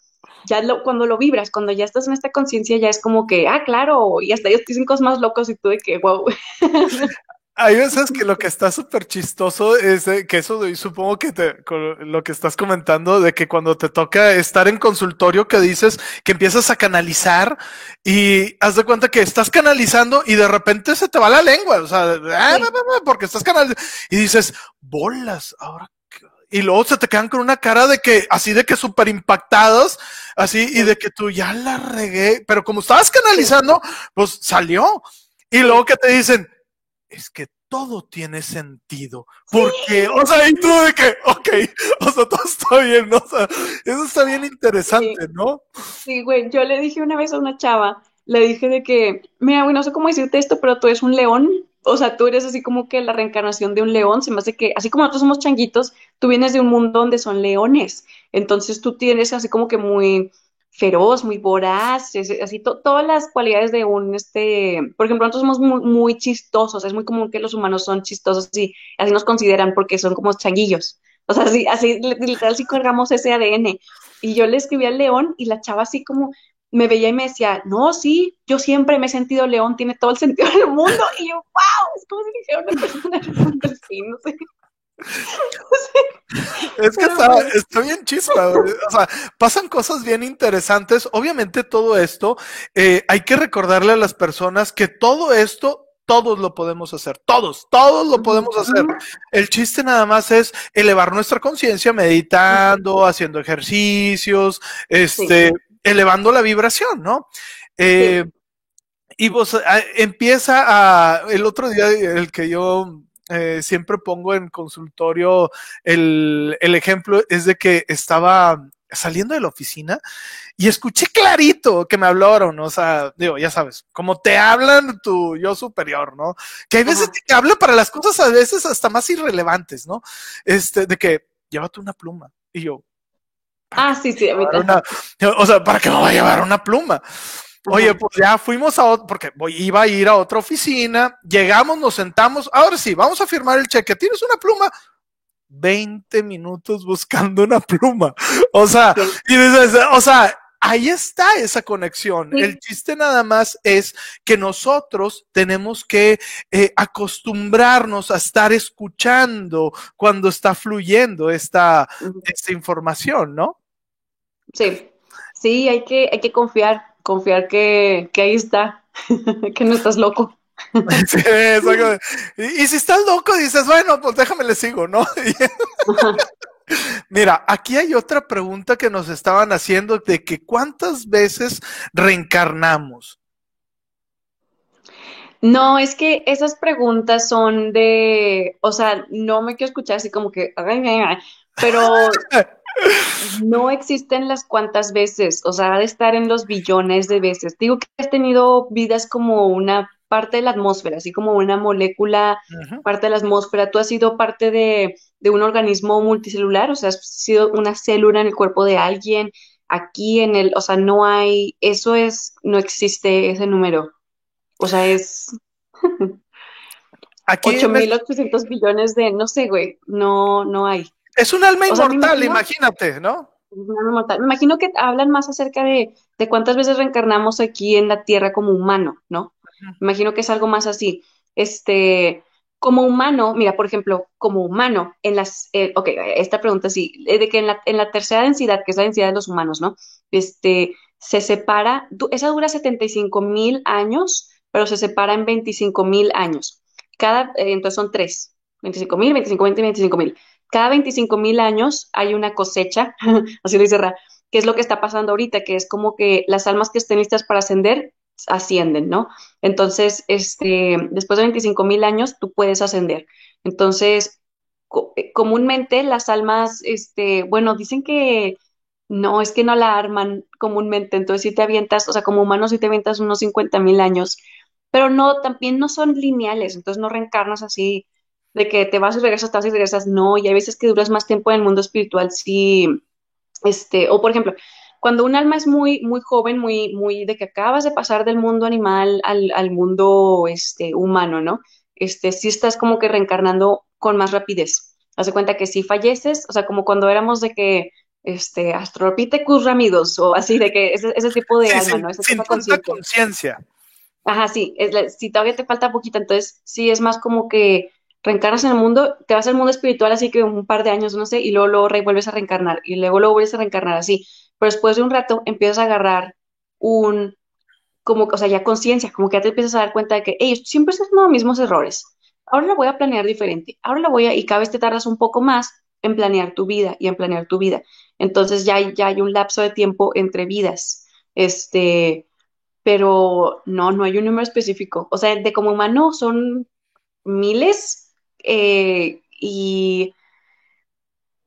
Ya lo, cuando lo vibras, cuando ya estás en esta conciencia, ya es como que, ah, claro, y hasta ellos dicen cosas más locas y tú de que, wow. hay veces que lo que está súper chistoso es que eso supongo que te, lo que estás comentando de que cuando te toca estar en consultorio que dices que empiezas a canalizar y haz de cuenta que estás canalizando y de repente se te va la lengua, o sea, ah, porque estás canalizando y dices, bolas, ahora y luego se te quedan con una cara de que, así de que súper impactados, así, y de que tú ya la regué, pero como estabas canalizando, pues salió. Y luego que te dicen, es que todo tiene sentido. Porque, o sea, y tú de que, ok, o sea, todo está bien, ¿no? O sea, eso está bien interesante, ¿no? Sí, güey, yo le dije una vez a una chava, le dije de que, mira, güey, no sé cómo decirte esto, pero tú eres un león o sea, tú eres así como que la reencarnación de un león, se me hace que, así como nosotros somos changuitos, tú vienes de un mundo donde son leones, entonces tú tienes así como que muy feroz, muy voraz, así todas las cualidades de un, este, por ejemplo, nosotros somos muy, chistosos, es muy común que los humanos son chistosos y así nos consideran porque son como changuillos, o sea, así, así literal cargamos ese ADN. Y yo le escribí al león y la chava así como, me veía y me decía, no, sí, yo siempre me he sentido león, tiene todo el sentido del mundo. Y yo, wow, es como si dijera una persona sí, no sé. Es que está, está, bien chispa, o sea, pasan cosas bien interesantes. Obviamente todo esto, eh, hay que recordarle a las personas que todo esto todos lo podemos hacer, todos, todos lo podemos hacer. El chiste nada más es elevar nuestra conciencia meditando, haciendo ejercicios, este, elevando la vibración, ¿no? Eh, y vos empieza a, el otro día, el que yo eh, siempre pongo en consultorio, el, el, ejemplo es de que estaba saliendo de la oficina y escuché clarito que me hablaron, o sea, digo, ya sabes, como te hablan tu yo superior, ¿no? Que hay veces que hablan para las cosas a veces hasta más irrelevantes, ¿no? Este, de que llévate una pluma. Y yo, Ah, sí, sí, a mí O sea, ¿para qué me voy a llevar una pluma? Oye, pues ya fuimos a otro, porque iba a ir a otra oficina, llegamos, nos sentamos, ahora sí, vamos a firmar el cheque, ¿tienes una pluma? 20 minutos buscando una pluma. O sea, y dices, o sea, ahí está esa conexión. El chiste nada más es que nosotros tenemos que eh, acostumbrarnos a estar escuchando cuando está fluyendo esta, esta información, ¿no? Sí, sí, hay que, hay que confiar, confiar que, que ahí está, que no estás loco. Sí, y, y, si estás loco, dices, bueno, pues déjame le sigo, ¿no? Mira, aquí hay otra pregunta que nos estaban haciendo de que cuántas veces reencarnamos. No, es que esas preguntas son de, o sea, no me quiero escuchar así como que, pero no existen las cuantas veces, o sea, ha de estar en los billones de veces. Digo que has tenido vidas como una parte de la atmósfera, así como una molécula, parte de la atmósfera. Tú has sido parte de, de, un organismo multicelular, o sea, has sido una célula en el cuerpo de alguien. Aquí en el, o sea, no hay, eso es, no existe ese número. O sea, es... Aquí 8.800 billones de, no sé, güey, no, no hay. Es un alma inmortal, imagínate, ¿no? Me imagino que hablan más acerca de, de, cuántas veces reencarnamos aquí en la Tierra como humano, ¿no? Me imagino que es algo más así. Este, como humano, mira, por ejemplo, como humano, en las, eh, ok, esta pregunta sí, eh, de que en la, en la, tercera densidad, que es la densidad de los humanos, ¿no? Este, se separa, esa dura 75 mil años, pero se separa en 25 mil años. Cada, eh, entonces son tres, 25 mil, 25, 20, 25 mil. Cada 25 mil años hay una cosecha, así lo dice Ra, que es lo que está pasando ahorita, que es como que las almas que estén listas para ascender ascienden, ¿no? Entonces, este, después de 25 mil años, tú puedes ascender. Entonces, eh, comúnmente las almas, este, bueno, dicen que no, es que no la arman comúnmente, entonces si te avientas, o sea, como humano si te avientas unos 50 mil años, pero no, también no son lineales, entonces no reencarnas así de que te vas y regresas, te vas y regresas, no, y hay veces que duras más tiempo en el mundo espiritual, sí, este, o por ejemplo, cuando un alma es muy, muy joven, muy, muy de que acabas de pasar del mundo animal al, al mundo este, humano, ¿no? Este, sí estás como que reencarnando con más rapidez. Hace cuenta que si falleces, o sea, como cuando éramos de que este, Astropithecus ramidos, o así, de que ese, ese tipo de alma, ¿no? Ese sin conciencia. Ajá, sí, es si todavía te falta poquito, entonces sí es más como que reencarnas en el mundo, te vas al mundo espiritual así que un par de años, no sé, y luego, luego vuelves a reencarnar, y luego luego vuelves a reencarnar así, pero después de un rato empiezas a agarrar un, como, o sea, ya conciencia, como que ya te empiezas a dar cuenta de que, hey, siempre estoy haciendo los mismos errores, ahora lo voy a planear diferente, ahora lo voy a, y cada vez te tardas un poco más en planear tu vida y en planear tu vida, entonces ya ya hay un lapso de tiempo entre vidas, este, pero no, no hay un número específico, o sea, de como humano son miles eh, y,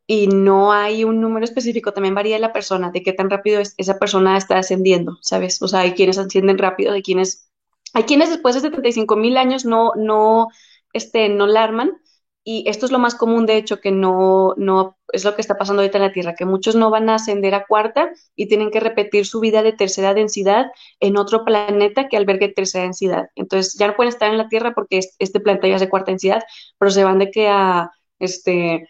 y no hay un número específico, también varía de la persona, de qué tan rápido esa persona está ascendiendo, ¿sabes? O sea, hay quienes ascienden rápido, hay quienes, hay quienes después de 75 mil años no, no, este, no la arman, y esto es lo más común, de hecho, que no, no es lo que está pasando ahorita en la Tierra, que muchos no van a ascender a cuarta y tienen que repetir su vida de tercera densidad en otro planeta que albergue tercera densidad. Entonces ya no pueden estar en la Tierra porque este planeta ya es de cuarta densidad, pero se van de que a este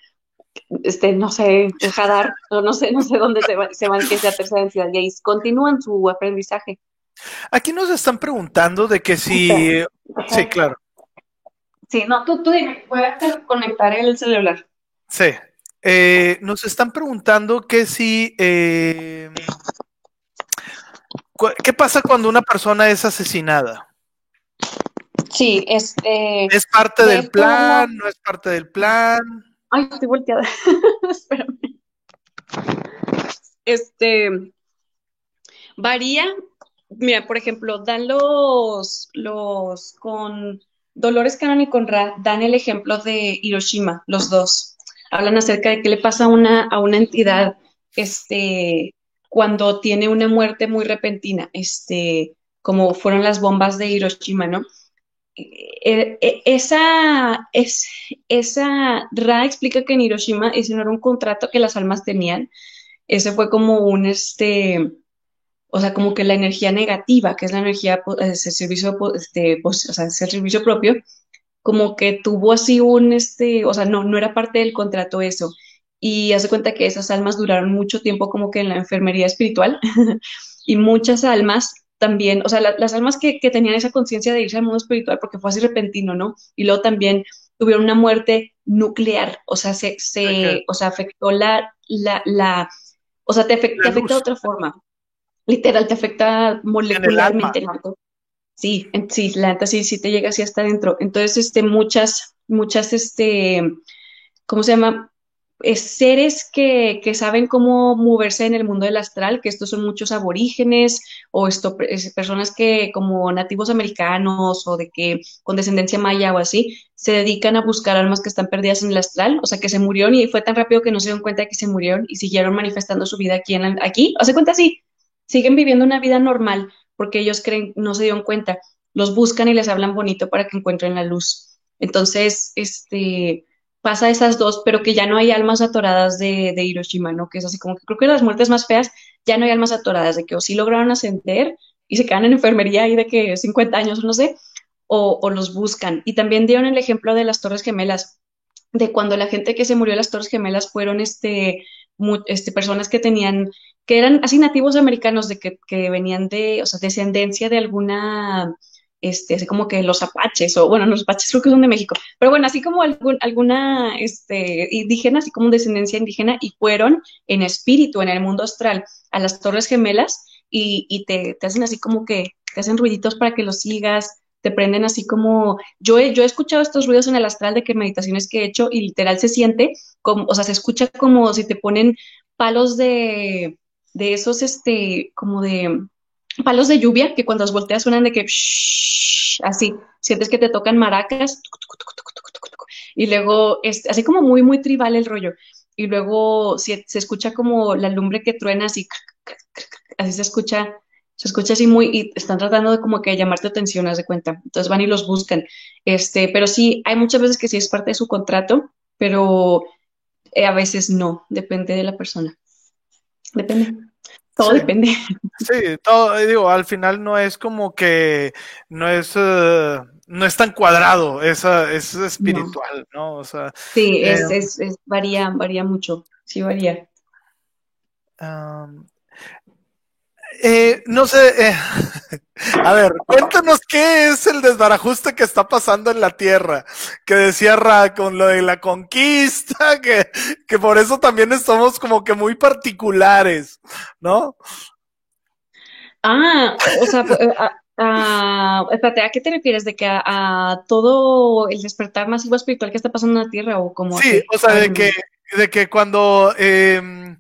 este, no sé, Hadar, no, no sé, no sé dónde se, van, se van que sea tercera densidad y ahí continúan su aprendizaje. Aquí nos están preguntando de que si, sí, claro. Sí, no, tú, tú dime, voy a conectar el celular. Sí. Eh, nos están preguntando que si. Eh, ¿Qué pasa cuando una persona es asesinada? Sí, este. ¿Es parte del plan? ¿No es parte del plan? Ay, estoy volteada. Espérame. Este. Varía. Mira, por ejemplo, dan los. los con Dolores Cannon y Conrad dan el ejemplo de Hiroshima, los dos. Hablan acerca de qué le pasa a una, a una entidad este, cuando tiene una muerte muy repentina, este, como fueron las bombas de Hiroshima, ¿no? Eh, eh, esa, es, esa Ra explica que en Hiroshima ese no era un contrato que las almas tenían, ese fue como un, este, o sea, como que la energía negativa, que es la energía, ese servicio, este, o sea, ese servicio propio, como que tuvo así un, este, o sea, no, no era parte del contrato eso. Y hace cuenta que esas almas duraron mucho tiempo como que en la enfermería espiritual y muchas almas también, o sea, las almas que, que, tenían esa conciencia de irse al mundo espiritual porque fue así repentino, ¿no? Y luego también tuvieron una muerte nuclear, o sea, se, se o sea, afectó la, la, la, o sea, te afecta de otra forma literal te afecta molecularmente. Sí, sí, la neta sí, sí te llega así hasta adentro. Entonces, este, muchas, muchas, este, ¿cómo se llama? seres que, que, saben cómo moverse en el mundo del astral, que estos son muchos aborígenes o esto, personas que como nativos americanos o de que con descendencia maya o así, se dedican a buscar almas que están perdidas en el astral, o sea, que se murieron y fue tan rápido que no se dieron cuenta de que se murieron y siguieron manifestando su vida aquí, en aquí, hace cuenta así, siguen viviendo una vida normal porque ellos creen, no se dieron cuenta, los buscan y les hablan bonito para que encuentren la luz. Entonces, este, pasa esas dos, pero que ya no hay almas atoradas de, de, Hiroshima, ¿no? Que es así como que creo que las muertes más feas ya no hay almas atoradas, de que o sí lograron ascender y se quedan en enfermería y de que 50 años, no sé, o, o los buscan. Y también dieron el ejemplo de las Torres Gemelas, de cuando la gente que se murió en las Torres Gemelas fueron este, este, personas que tenían que eran así nativos americanos de que, que, venían de, o sea, descendencia de alguna, este, así como que los apaches, o bueno, los apaches creo que son de México, pero bueno, así como algún, alguna, este, indígena, así como descendencia indígena, y fueron en espíritu, en el mundo astral, a las Torres Gemelas, y, y te, te, hacen así como que, te hacen ruiditos para que los sigas, te prenden así como, yo he, yo he escuchado estos ruidos en el astral de que meditaciones que he hecho, y literal se siente como, o sea, se escucha como si te ponen palos de, de esos, este, como de palos de lluvia que cuando los volteas suenan de que así, sientes que te tocan maracas y luego es así como muy, muy tribal el rollo. Y luego se, se escucha como la lumbre que truena así, así se escucha, se escucha así muy, y están tratando de como que llamarte atención, haz de cuenta. Entonces van y los buscan. Este, pero sí, hay muchas veces que sí es parte de su contrato, pero eh, a veces no, depende de la persona. Depende. Todo depende. Sí, todo, digo, al final no es como que no es uh, no es tan cuadrado, es, es espiritual, ¿no? O sea, sí, es, eh, es, es, varía, varía mucho, sí varía. Um, Eh, no sé, eh, a ver, cuéntanos qué es el desbarajuste que está pasando en la Tierra, que decía Ra con lo de la conquista, que, que por eso también estamos como que muy particulares, ¿no? Ah, o sea, ah, espérate, ¿a qué te refieres? ¿De que a, todo el despertar masivo espiritual que está pasando en la Tierra o como Sí, o sea, de que, de que cuando... Eh,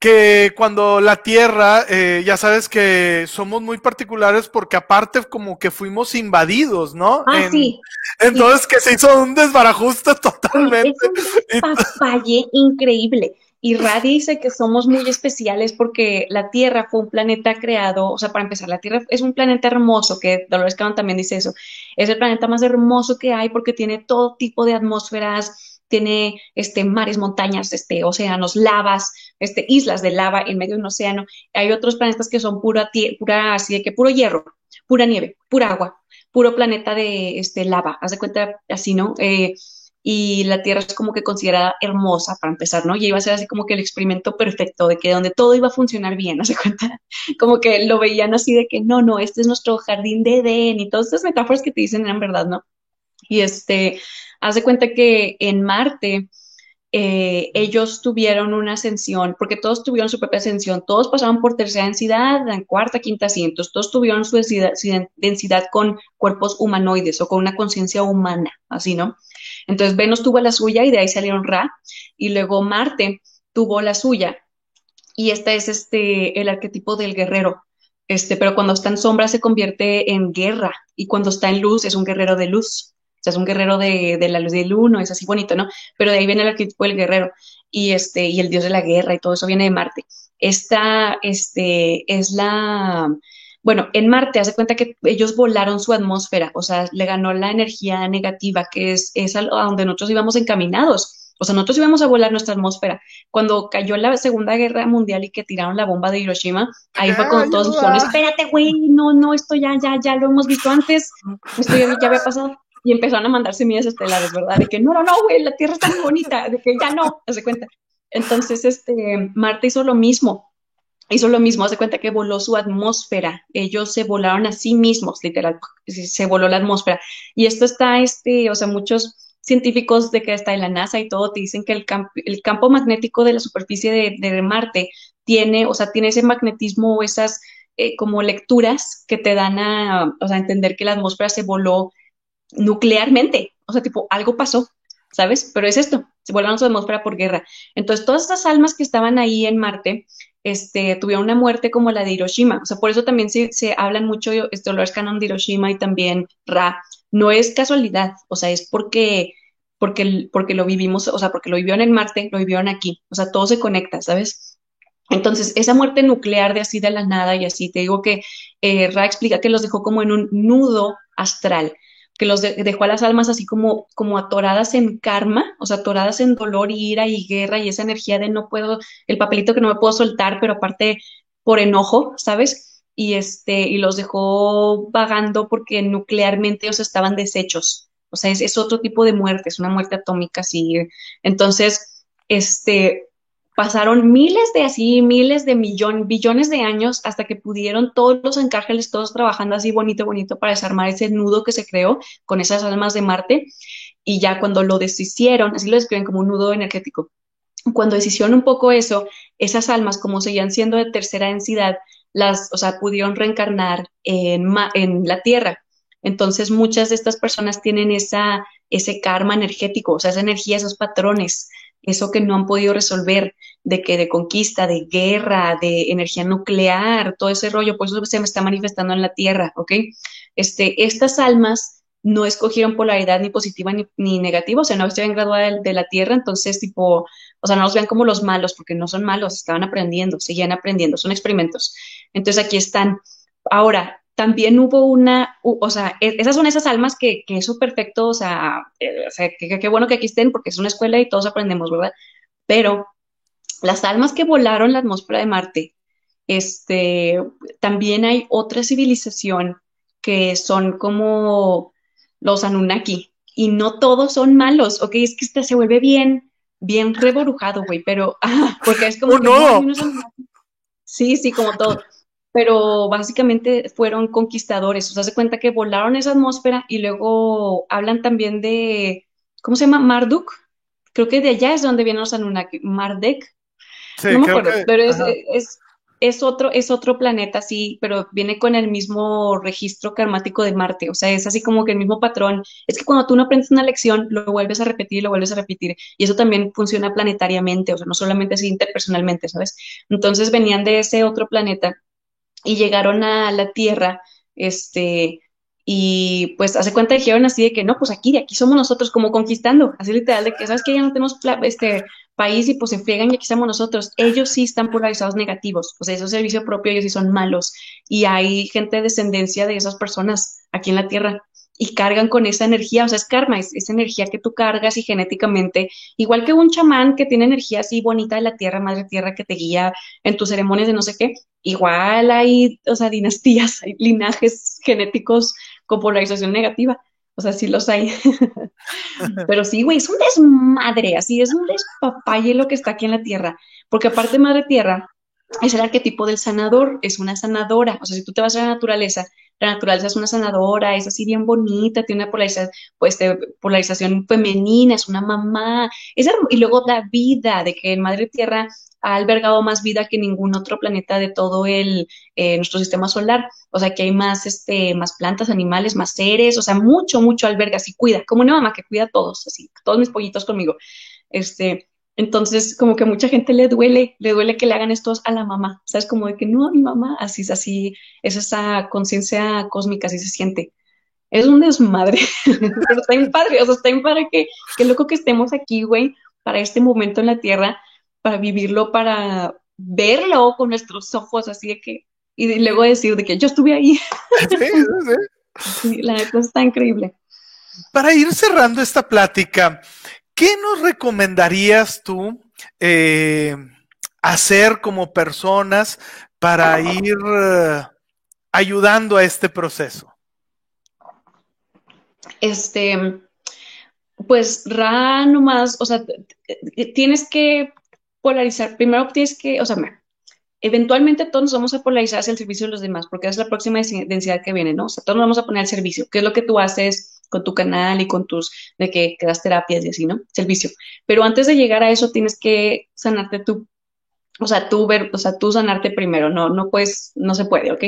que cuando la Tierra, eh, ya sabes que somos muy particulares porque aparte como que fuimos invadidos, ¿no? Ah, sí. Entonces que se hizo un desbarajuste totalmente. Es un papalle increíble. Y Ra dice que somos muy especiales porque la Tierra fue un planeta creado, o sea, para empezar, la Tierra es un planeta hermoso, que Dolores Cannon también dice eso, es el planeta más hermoso que hay porque tiene todo tipo de atmósferas, tiene este, mares, montañas, este, océanos, lavas, este, islas de lava en medio de un océano. Hay otros planetas que son pura, pura así de que puro hierro, pura nieve, pura agua, puro planeta de este, lava. Haz de cuenta así, ¿no? Eh, y la Tierra es como que considerada hermosa para empezar, ¿no? Y iba a ser así como que el experimento perfecto de que donde todo iba a funcionar bien, haz de cuenta? Como que lo veían así de que no, no, este es nuestro jardín de Edén y todas estas metáforas que te dicen eran verdad, ¿no? Y este, haz de cuenta que en Marte, eh, ellos tuvieron una ascensión, porque todos tuvieron su propia ascensión, todos pasaban por tercera densidad, cuarta, quinta asientos, todos tuvieron su densidad, con cuerpos humanoides o con una conciencia humana, así, ¿no? Entonces Venus tuvo la suya y de ahí salieron Ra, y luego Marte tuvo la suya, y este es este, el arquetipo del guerrero, este, pero cuando está en sombra se convierte en guerra, y cuando está en luz es un guerrero de luz. O sea, es un guerrero de, la luz del uno, es así bonito, ¿no? Pero de ahí viene el arquetipo del guerrero y, este, y el dios de la guerra y todo eso viene de Marte. Esta este, es la... Bueno, en Marte, hace cuenta que ellos volaron su atmósfera, o sea, le ganó la energía negativa, que es, es a donde nosotros íbamos encaminados. O sea, nosotros íbamos a volar nuestra atmósfera. Cuando cayó la Segunda Guerra Mundial y que tiraron la bomba de Hiroshima, ahí fue cuando todos dijeron, espérate, güey, no, no, esto ya, ya, ya lo hemos visto antes, esto ya, ya había pasado y empezaron a mandar semillas estelares, ¿verdad? De que no, no, no, güey, la Tierra está muy bonita, de que ya no, hace cuenta. Entonces, este, Marte hizo lo mismo, hizo lo mismo, hace cuenta que voló su atmósfera, ellos se volaron a sí mismos, literal, se voló la atmósfera. Y esto está, este, o sea, muchos científicos de que está en la NASA y todo te dicen que el, el campo magnético de la superficie de, Marte tiene, o sea, tiene ese magnetismo esas eh, como lecturas que te dan a, o sea, entender que la atmósfera se voló nuclearmente. O sea, tipo, algo pasó, ¿sabes? Pero es esto, se vuelven a atmósfera por guerra. Entonces, todas estas almas que estaban ahí en Marte, este, tuvieron una muerte como la de Hiroshima. O sea, por eso también se, se hablan mucho, este, Dolores Canon de Hiroshima y también Ra. No es casualidad, o sea, es porque, porque, porque lo vivimos, o sea, porque lo vivieron en Marte, lo vivieron aquí. O sea, todo se conecta, ¿sabes? Entonces, esa muerte nuclear de así de la nada y así, te digo que eh, Ra explica que los dejó como en un nudo astral que los dejó a las almas así como, como atoradas en karma, o sea, atoradas en dolor ira y guerra y esa energía de no puedo, el papelito que no me puedo soltar, pero aparte por enojo, ¿sabes? Y este, y los dejó vagando porque nuclearmente ellos estaban deshechos. O sea, es, es otro tipo de muerte, es una muerte atómica, sí. Entonces, este, pasaron miles de así, miles de millones, billones de años hasta que pudieron todos los encárgeles, todos trabajando así bonito, bonito para desarmar ese nudo que se creó con esas almas de Marte. Y ya cuando lo deshicieron, así lo describen como un nudo energético, cuando deshicieron un poco eso, esas almas, como seguían siendo de tercera densidad, las, o sea, pudieron reencarnar en, en la Tierra. Entonces, muchas de estas personas tienen esa, ese karma energético, o sea, esa energía, esos patrones eso que no han podido resolver, de que de conquista, de guerra, de energía nuclear, todo ese rollo, pues eso se me está manifestando en la Tierra, ¿ok? Este, estas almas no escogieron polaridad ni positiva ni, negativa, o sea, no en graduada de, de, la Tierra, entonces, tipo, o sea, no los vean como los malos, porque no son malos, estaban aprendiendo, seguían aprendiendo, son experimentos. Entonces, aquí están. Ahora, también hubo una, o sea, e, esas son esas almas que, que eso perfecto, o sea, eh, o sea qué bueno que aquí estén porque es una escuela y todos aprendemos, ¿verdad? Pero las almas que volaron la atmósfera de Marte, este, también hay otra civilización que son como los Anunnaki y no todos son malos, ok, es que este se vuelve bien, bien reborujado, güey, pero, porque es como... Oh, no. sí, sí, como todo pero básicamente fueron conquistadores. O sea, se cuenta que volaron esa atmósfera y luego hablan también de, ¿cómo se llama? Marduk. Creo que de allá es donde vienen los Anunnaki. Mardek. no me acuerdo, pero es, es, es otro, es otro planeta, sí, pero viene con el mismo registro karmático de Marte, o sea, es así como que el mismo patrón. Es que cuando tú no aprendes una lección, lo vuelves a repetir, lo vuelves a repetir, y eso también funciona planetariamente, o sea, no solamente así interpersonalmente, ¿sabes? Entonces venían de ese otro planeta y llegaron a la Tierra, este, y pues hace cuenta dijeron así de que no, pues aquí, aquí somos nosotros como conquistando, así literal de que sabes que ya no tenemos este país y pues se friegan y aquí estamos nosotros. Ellos sí están polarizados negativos, o sea, es un servicio propio, ellos sí son malos y hay gente de descendencia de esas personas aquí en la tierra y cargan con esa energía, o sea, es karma, es esa energía que tú cargas y genéticamente, igual que un chamán que tiene energía así bonita de la tierra, madre tierra, que te guía en tus ceremonias de no sé qué, igual hay, o sea, dinastías, hay linajes genéticos con polarización negativa. O sea, sí los hay. Pero sí, güey, es un desmadre, así es un despapalle lo que está aquí en la tierra. Porque aparte, madre tierra, es el arquetipo del sanador, es una sanadora. O sea, si tú te vas a la naturaleza, la naturaleza es una sanadora, es así bien bonita, tiene una polarización, pues, polarización femenina, es una mamá. Es, y luego la vida, de que en madre tierra ha albergado más vida que ningún otro planeta de todo el eh, nuestro sistema solar. O sea, que hay más, este, más plantas, animales, más seres, o sea, mucho, mucho alberga, así cuida, como una mamá que cuida a todos, así, todos mis pollitos conmigo. Este, entonces, como que a mucha gente le duele, le duele que le hagan estos a la mamá, ¿sabes? Como de que no, a mi mamá, así es así, es esa conciencia cósmica, así se siente. Es un desmadre, pero está bien padre, o sea, está bien padre que, que loco que estemos aquí, güey, para este momento en la Tierra, para vivirlo, para verlo con nuestros ojos, así de que, y luego decir de que yo estuve ahí. Sí, sí. sí la cosa está increíble. Para ir cerrando esta plática, ¿qué nos recomendarías tú eh, hacer como personas para ir eh, ayudando a este proceso? Este, pues Ra nomás, o sea, tienes que polarizar, primero tienes que, o sea, eventualmente todos nos vamos a polarizar hacia el servicio de los demás, porque es la próxima densidad que viene, ¿no? O sea, todos nos vamos a poner al servicio, que es lo que tú haces con tu canal y con tus, de que, que das terapias y así, ¿no? Servicio. Pero antes de llegar a eso tienes que sanarte tú, o sea, tú ver, o sea, tú sanarte primero, no, no puedes, no se puede, ¿ok?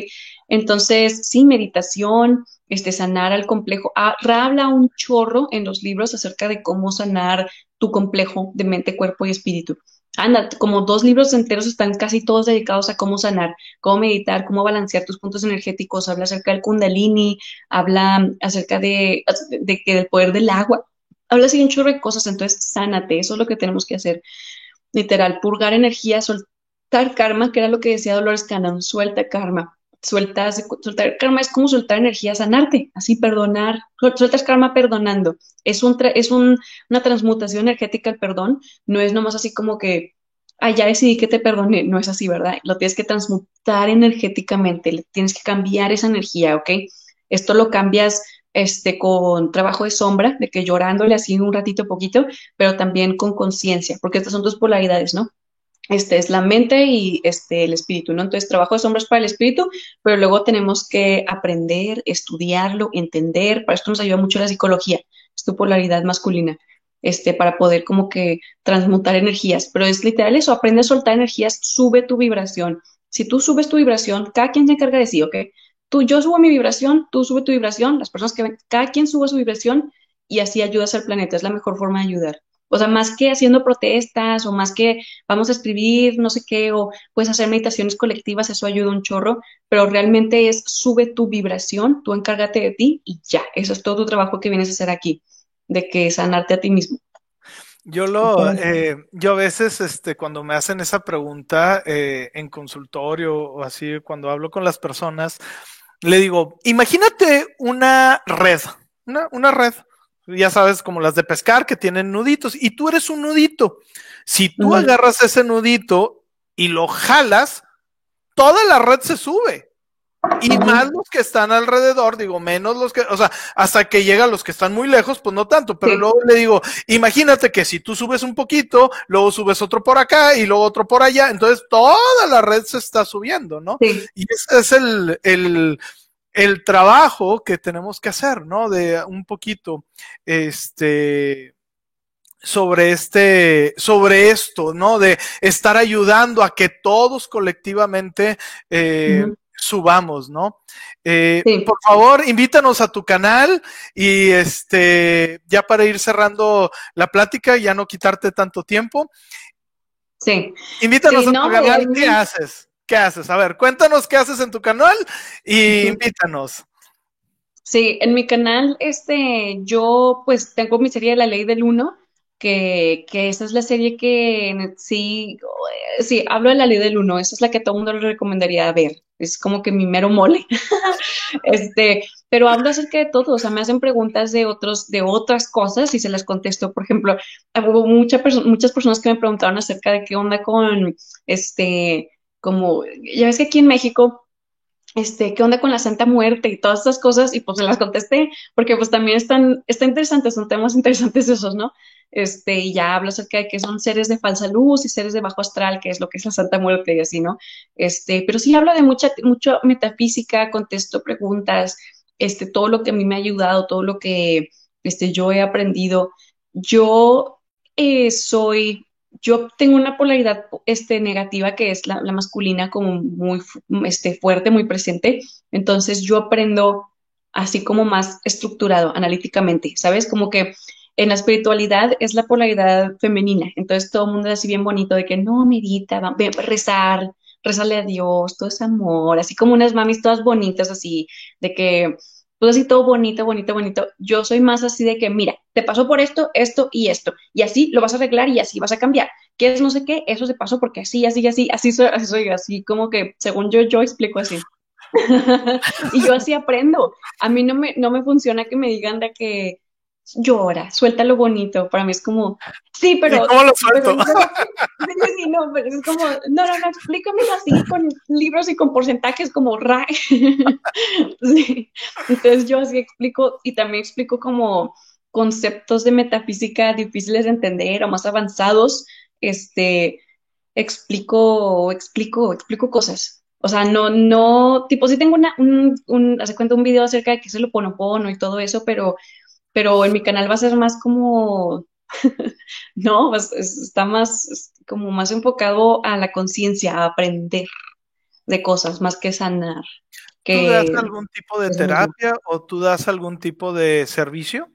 Entonces, sí, meditación, este, sanar al complejo. Ah, habla un chorro en los libros acerca de cómo sanar tu complejo de mente, cuerpo y espíritu anda, como dos libros enteros están casi todos dedicados a cómo sanar, cómo meditar, cómo balancear tus puntos energéticos, habla acerca del kundalini, habla acerca de, de, del poder del agua, habla así un chorro de cosas, entonces sánate, eso es lo que tenemos que hacer, literal, purgar energía, soltar karma, que era lo que decía Dolores Cannon, suelta karma, sueltas, soltar karma es como soltar energía, sanarte, así perdonar, sueltas karma perdonando. Es, un es un, una transmutación energética el perdón, no es nomás así como que, ah, ya decidí que te perdone, no es así, ¿verdad? Lo tienes que transmutar energéticamente, tienes que cambiar esa energía, ¿ok? Esto lo cambias este, con trabajo de sombra, de que llorándole así un ratito poquito, pero también con conciencia, porque estas son dos polaridades, ¿no? Este es la mente y este el espíritu, ¿no? Entonces, trabajo de sombras para el espíritu, pero luego tenemos que aprender, estudiarlo, entender, para esto nos ayuda mucho la psicología, es tu polaridad masculina, este, para poder como que transmutar energías, pero es literal eso, aprende a soltar energías, sube tu vibración. Si tú subes tu vibración, cada quien se encarga de sí, ¿ok? Tú, yo subo mi vibración, tú sube tu vibración, las personas que ven, cada quien sube su vibración y así ayudas al planeta, es la mejor forma de ayudar. O sea, más que haciendo protestas o más que vamos a escribir no sé qué o puedes hacer meditaciones colectivas, eso ayuda un chorro, pero realmente es sube tu vibración, tú encárgate de ti y ya, eso es todo tu trabajo que vienes a hacer aquí, de que sanarte a ti mismo. Yo lo, eh, yo a veces, este, cuando me hacen esa pregunta eh, en consultorio o así, cuando hablo con las personas, le digo, imagínate una red, una, una red, ya sabes, como las de pescar que tienen nuditos, y tú eres un nudito. Si tú agarras ese nudito y lo jalas, toda la red se sube. y más los que están alrededor, digo, menos los que, o sea, hasta que llegan los que están muy lejos, pues no tanto, pero luego le digo, imagínate que si tú subes un poquito, luego subes otro por acá y luego otro por allá, entonces toda la red se está subiendo, ¿no? Y ese es el, el, el trabajo que tenemos que hacer, ¿no? De un poquito, este, sobre este, sobre esto, ¿no? De estar ayudando a que todos colectivamente eh, subamos, ¿no? Eh, por favor, invítanos a tu canal y este, ya para ir cerrando la plática, ya no quitarte tanto tiempo. Sí. Invítanos a tu canal, ¿qué haces? ¿Qué haces? A ver, cuéntanos qué haces en tu canal y invítanos. Sí, en mi canal, este, yo pues tengo mi serie de la ley del uno que, que esa es la serie que sí, sí, hablo de la ley del uno, esa es la que todo el mundo le recomendaría ver, es como que mi mero mole, este, pero hablo acerca de todo, o sea, me hacen preguntas de otros, de otras cosas y se las contesto, por ejemplo, hubo mucha muchas personas que me preguntaron acerca de qué onda con, este, como, ya ves que aquí en México este, ¿qué onda con la Santa Muerte y todas esas cosas? Y pues se las contesté, porque pues también están, está son temas interesantes esos, ¿no? Este, y ya hablo acerca de que son seres de falsa luz y seres de bajo astral, que es lo que es la Santa Muerte y así, ¿no? Este, pero sí hablo de mucha, metafísica, contesto preguntas, este, todo lo que a mí me ha ayudado, todo lo que, este, yo he aprendido. Yo eh, soy yo tengo una polaridad este, negativa que es la, masculina como muy este, fuerte, muy presente. Entonces yo aprendo así como más estructurado, analíticamente, ¿sabes? Como que en la espiritualidad es la polaridad femenina. Entonces todo el mundo es así bien bonito de que no, medita, va, rezar, rezarle a Dios, todo es amor, así como unas mamis todas bonitas así, de que pues así todo bonito, bonito, bonito. Yo soy más así de que, mira, te pasó por esto, esto y esto, y así lo vas a arreglar y así vas a cambiar. ¿Quieres no sé qué? Eso se pasó porque así, así, así, así soy, así soy, así como que según yo, yo explico así. y yo así aprendo. A mí no me, no me funciona que me digan de que llora, suelta lo bonito. Para mí es como, sí, pero. ¿Cómo lo suelto? sí, no, pero es como, no, no, no, explícamelo así con libros y con porcentajes como ra. sí. Entonces yo así explico y también explico como conceptos de metafísica difíciles de entender o más avanzados. Este, explico, explico, explico cosas. O sea, no, no, tipo, sí tengo una, un, un, hace cuenta un video acerca de qué es el oponopono y todo eso, pero pero en mi canal va a ser más como, no, está más, como más enfocado a la conciencia, a aprender de cosas, más que sanar. ¿Tú das algún tipo de terapia o tú das algún tipo de servicio?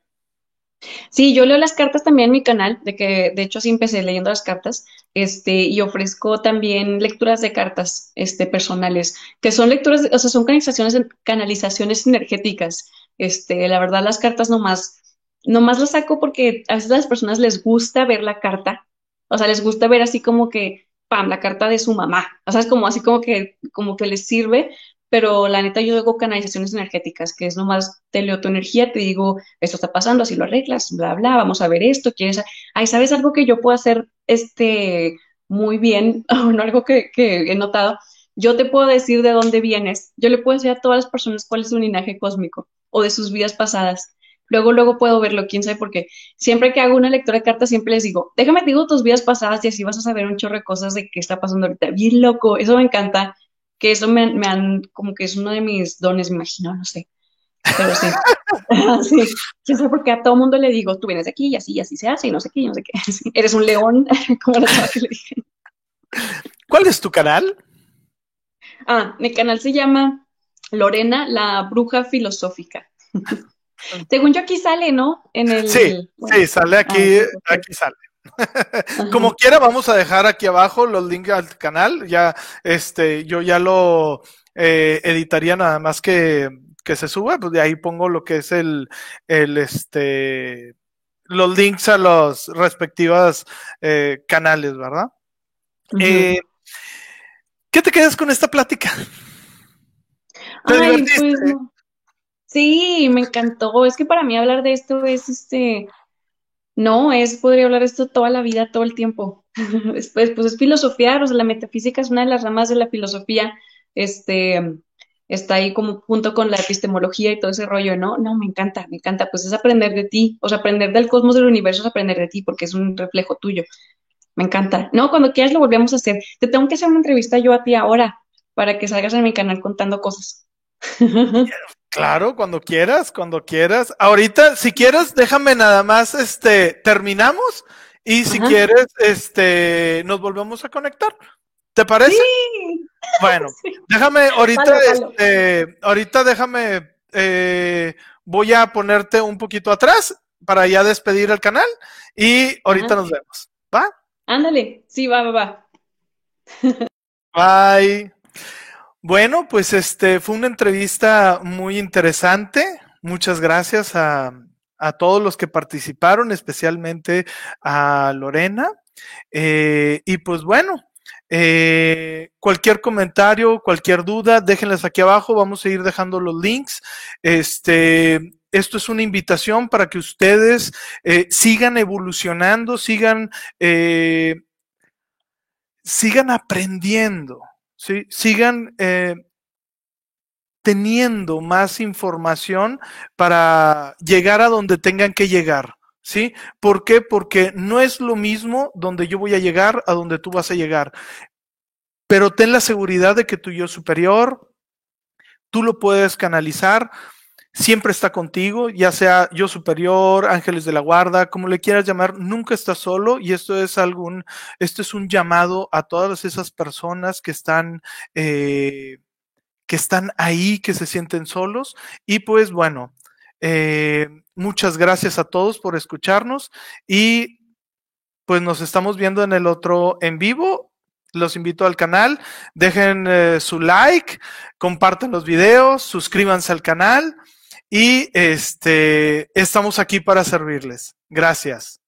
Sí, yo leo las cartas también en mi canal, de que de hecho sí empecé leyendo las cartas, este, y ofrezco también lecturas de cartas, este, personales, que son lecturas, o sea, son canalizaciones, canalizaciones energéticas. Este, la verdad, las cartas nomás, nomás las saco porque a veces a las personas les gusta ver la carta, o sea, les gusta ver así como que, pam, la carta de su mamá, o sea, es como así como que, como que les sirve, pero la neta yo hago canalizaciones energéticas, que es nomás te leo tu energía, te digo, esto está pasando, así lo arreglas, bla, bla, vamos a ver esto, quieres, ay, ¿sabes algo que yo puedo hacer, este, muy bien, no, algo que he notado? Yo te puedo decir de dónde vienes, yo le puedo decir a todas las personas cuál es su linaje cósmico o de sus vidas pasadas. Luego, luego puedo verlo, quién sabe por qué. Siempre que hago una lectura de cartas, siempre les digo, déjame te digo tus vidas pasadas y así vas a saber un chorro de cosas de qué está pasando ahorita. Bien loco, eso me encanta, que eso me, me han, como que es uno de mis dones, me imagino, no sé. Pero sí. sí. Quién sabe por qué a todo mundo le digo, tú vienes de aquí y así y así se hace y no sé qué, y no sé qué. Eres un león, como la que le dije. ¿Cuál es tu canal? Ah, mi canal se llama Lorena, la bruja filosófica. Según yo aquí sale, ¿no? En el, sí, sí, sale aquí, ah, aquí sale. Como quiera, vamos a dejar aquí abajo los links al canal. Ya, este, yo ya lo eh, editaría nada más que, que se suba, pues de ahí pongo lo que es el, el este, los links a los respectivos eh, canales, ¿verdad? eh, ¿Qué te quedas con esta plática? Ay, pues, sí, me encantó. Es que para mí hablar de esto es este. No, es, podría hablar de esto toda la vida, todo el tiempo. Después, pues es filosofiar, o sea, la metafísica es una de las ramas de la filosofía. Este, está ahí como junto con la epistemología y todo ese rollo, ¿no? No, me encanta, me encanta, pues es aprender de ti, o sea, aprender del cosmos del universo es aprender de ti porque es un reflejo tuyo. Me encanta. No, cuando quieras lo volvemos a hacer. Te tengo que hacer una entrevista yo a ti ahora para que salgas en mi canal contando cosas. Claro, cuando quieras, cuando quieras. Ahorita, si quieres, déjame nada más, este, terminamos y si quieres, este, nos volvemos a conectar. ¿Te parece? Sí. Bueno, déjame, ahorita, este, ahorita déjame, eh, voy a ponerte un poquito atrás para ya despedir el canal y ahorita nos vemos. ¿Va? Ándale, sí, va, va, va. Bye. Bueno, pues este fue una entrevista muy interesante. Muchas gracias a, todos los que participaron, especialmente a Lorena. Eh, y pues bueno, eh, cualquier comentario, cualquier duda, déjenlas aquí abajo. Vamos a ir dejando los links. Este, esto es una invitación para que ustedes eh, sigan evolucionando, sigan, sigan aprendiendo. ¿Sí? sigan eh, teniendo más información para llegar a donde tengan que llegar. ¿Sí? ¿Por qué? Porque no es lo mismo donde yo voy a llegar a donde tú vas a llegar. Pero ten la seguridad de que tu yo superior, tú lo puedes canalizar siempre está contigo, ya sea yo superior, ángeles de la guarda, como le quieras llamar, nunca estás solo y esto es algún, esto es un llamado a todas esas personas que están, eh, que están ahí, que se sienten solos y pues bueno, eh, muchas gracias a todos por escucharnos y pues nos estamos viendo en el otro en vivo. Los invito al canal, dejen eh, su like, compartan los videos, suscríbanse al canal y este, estamos aquí para servirles. Gracias.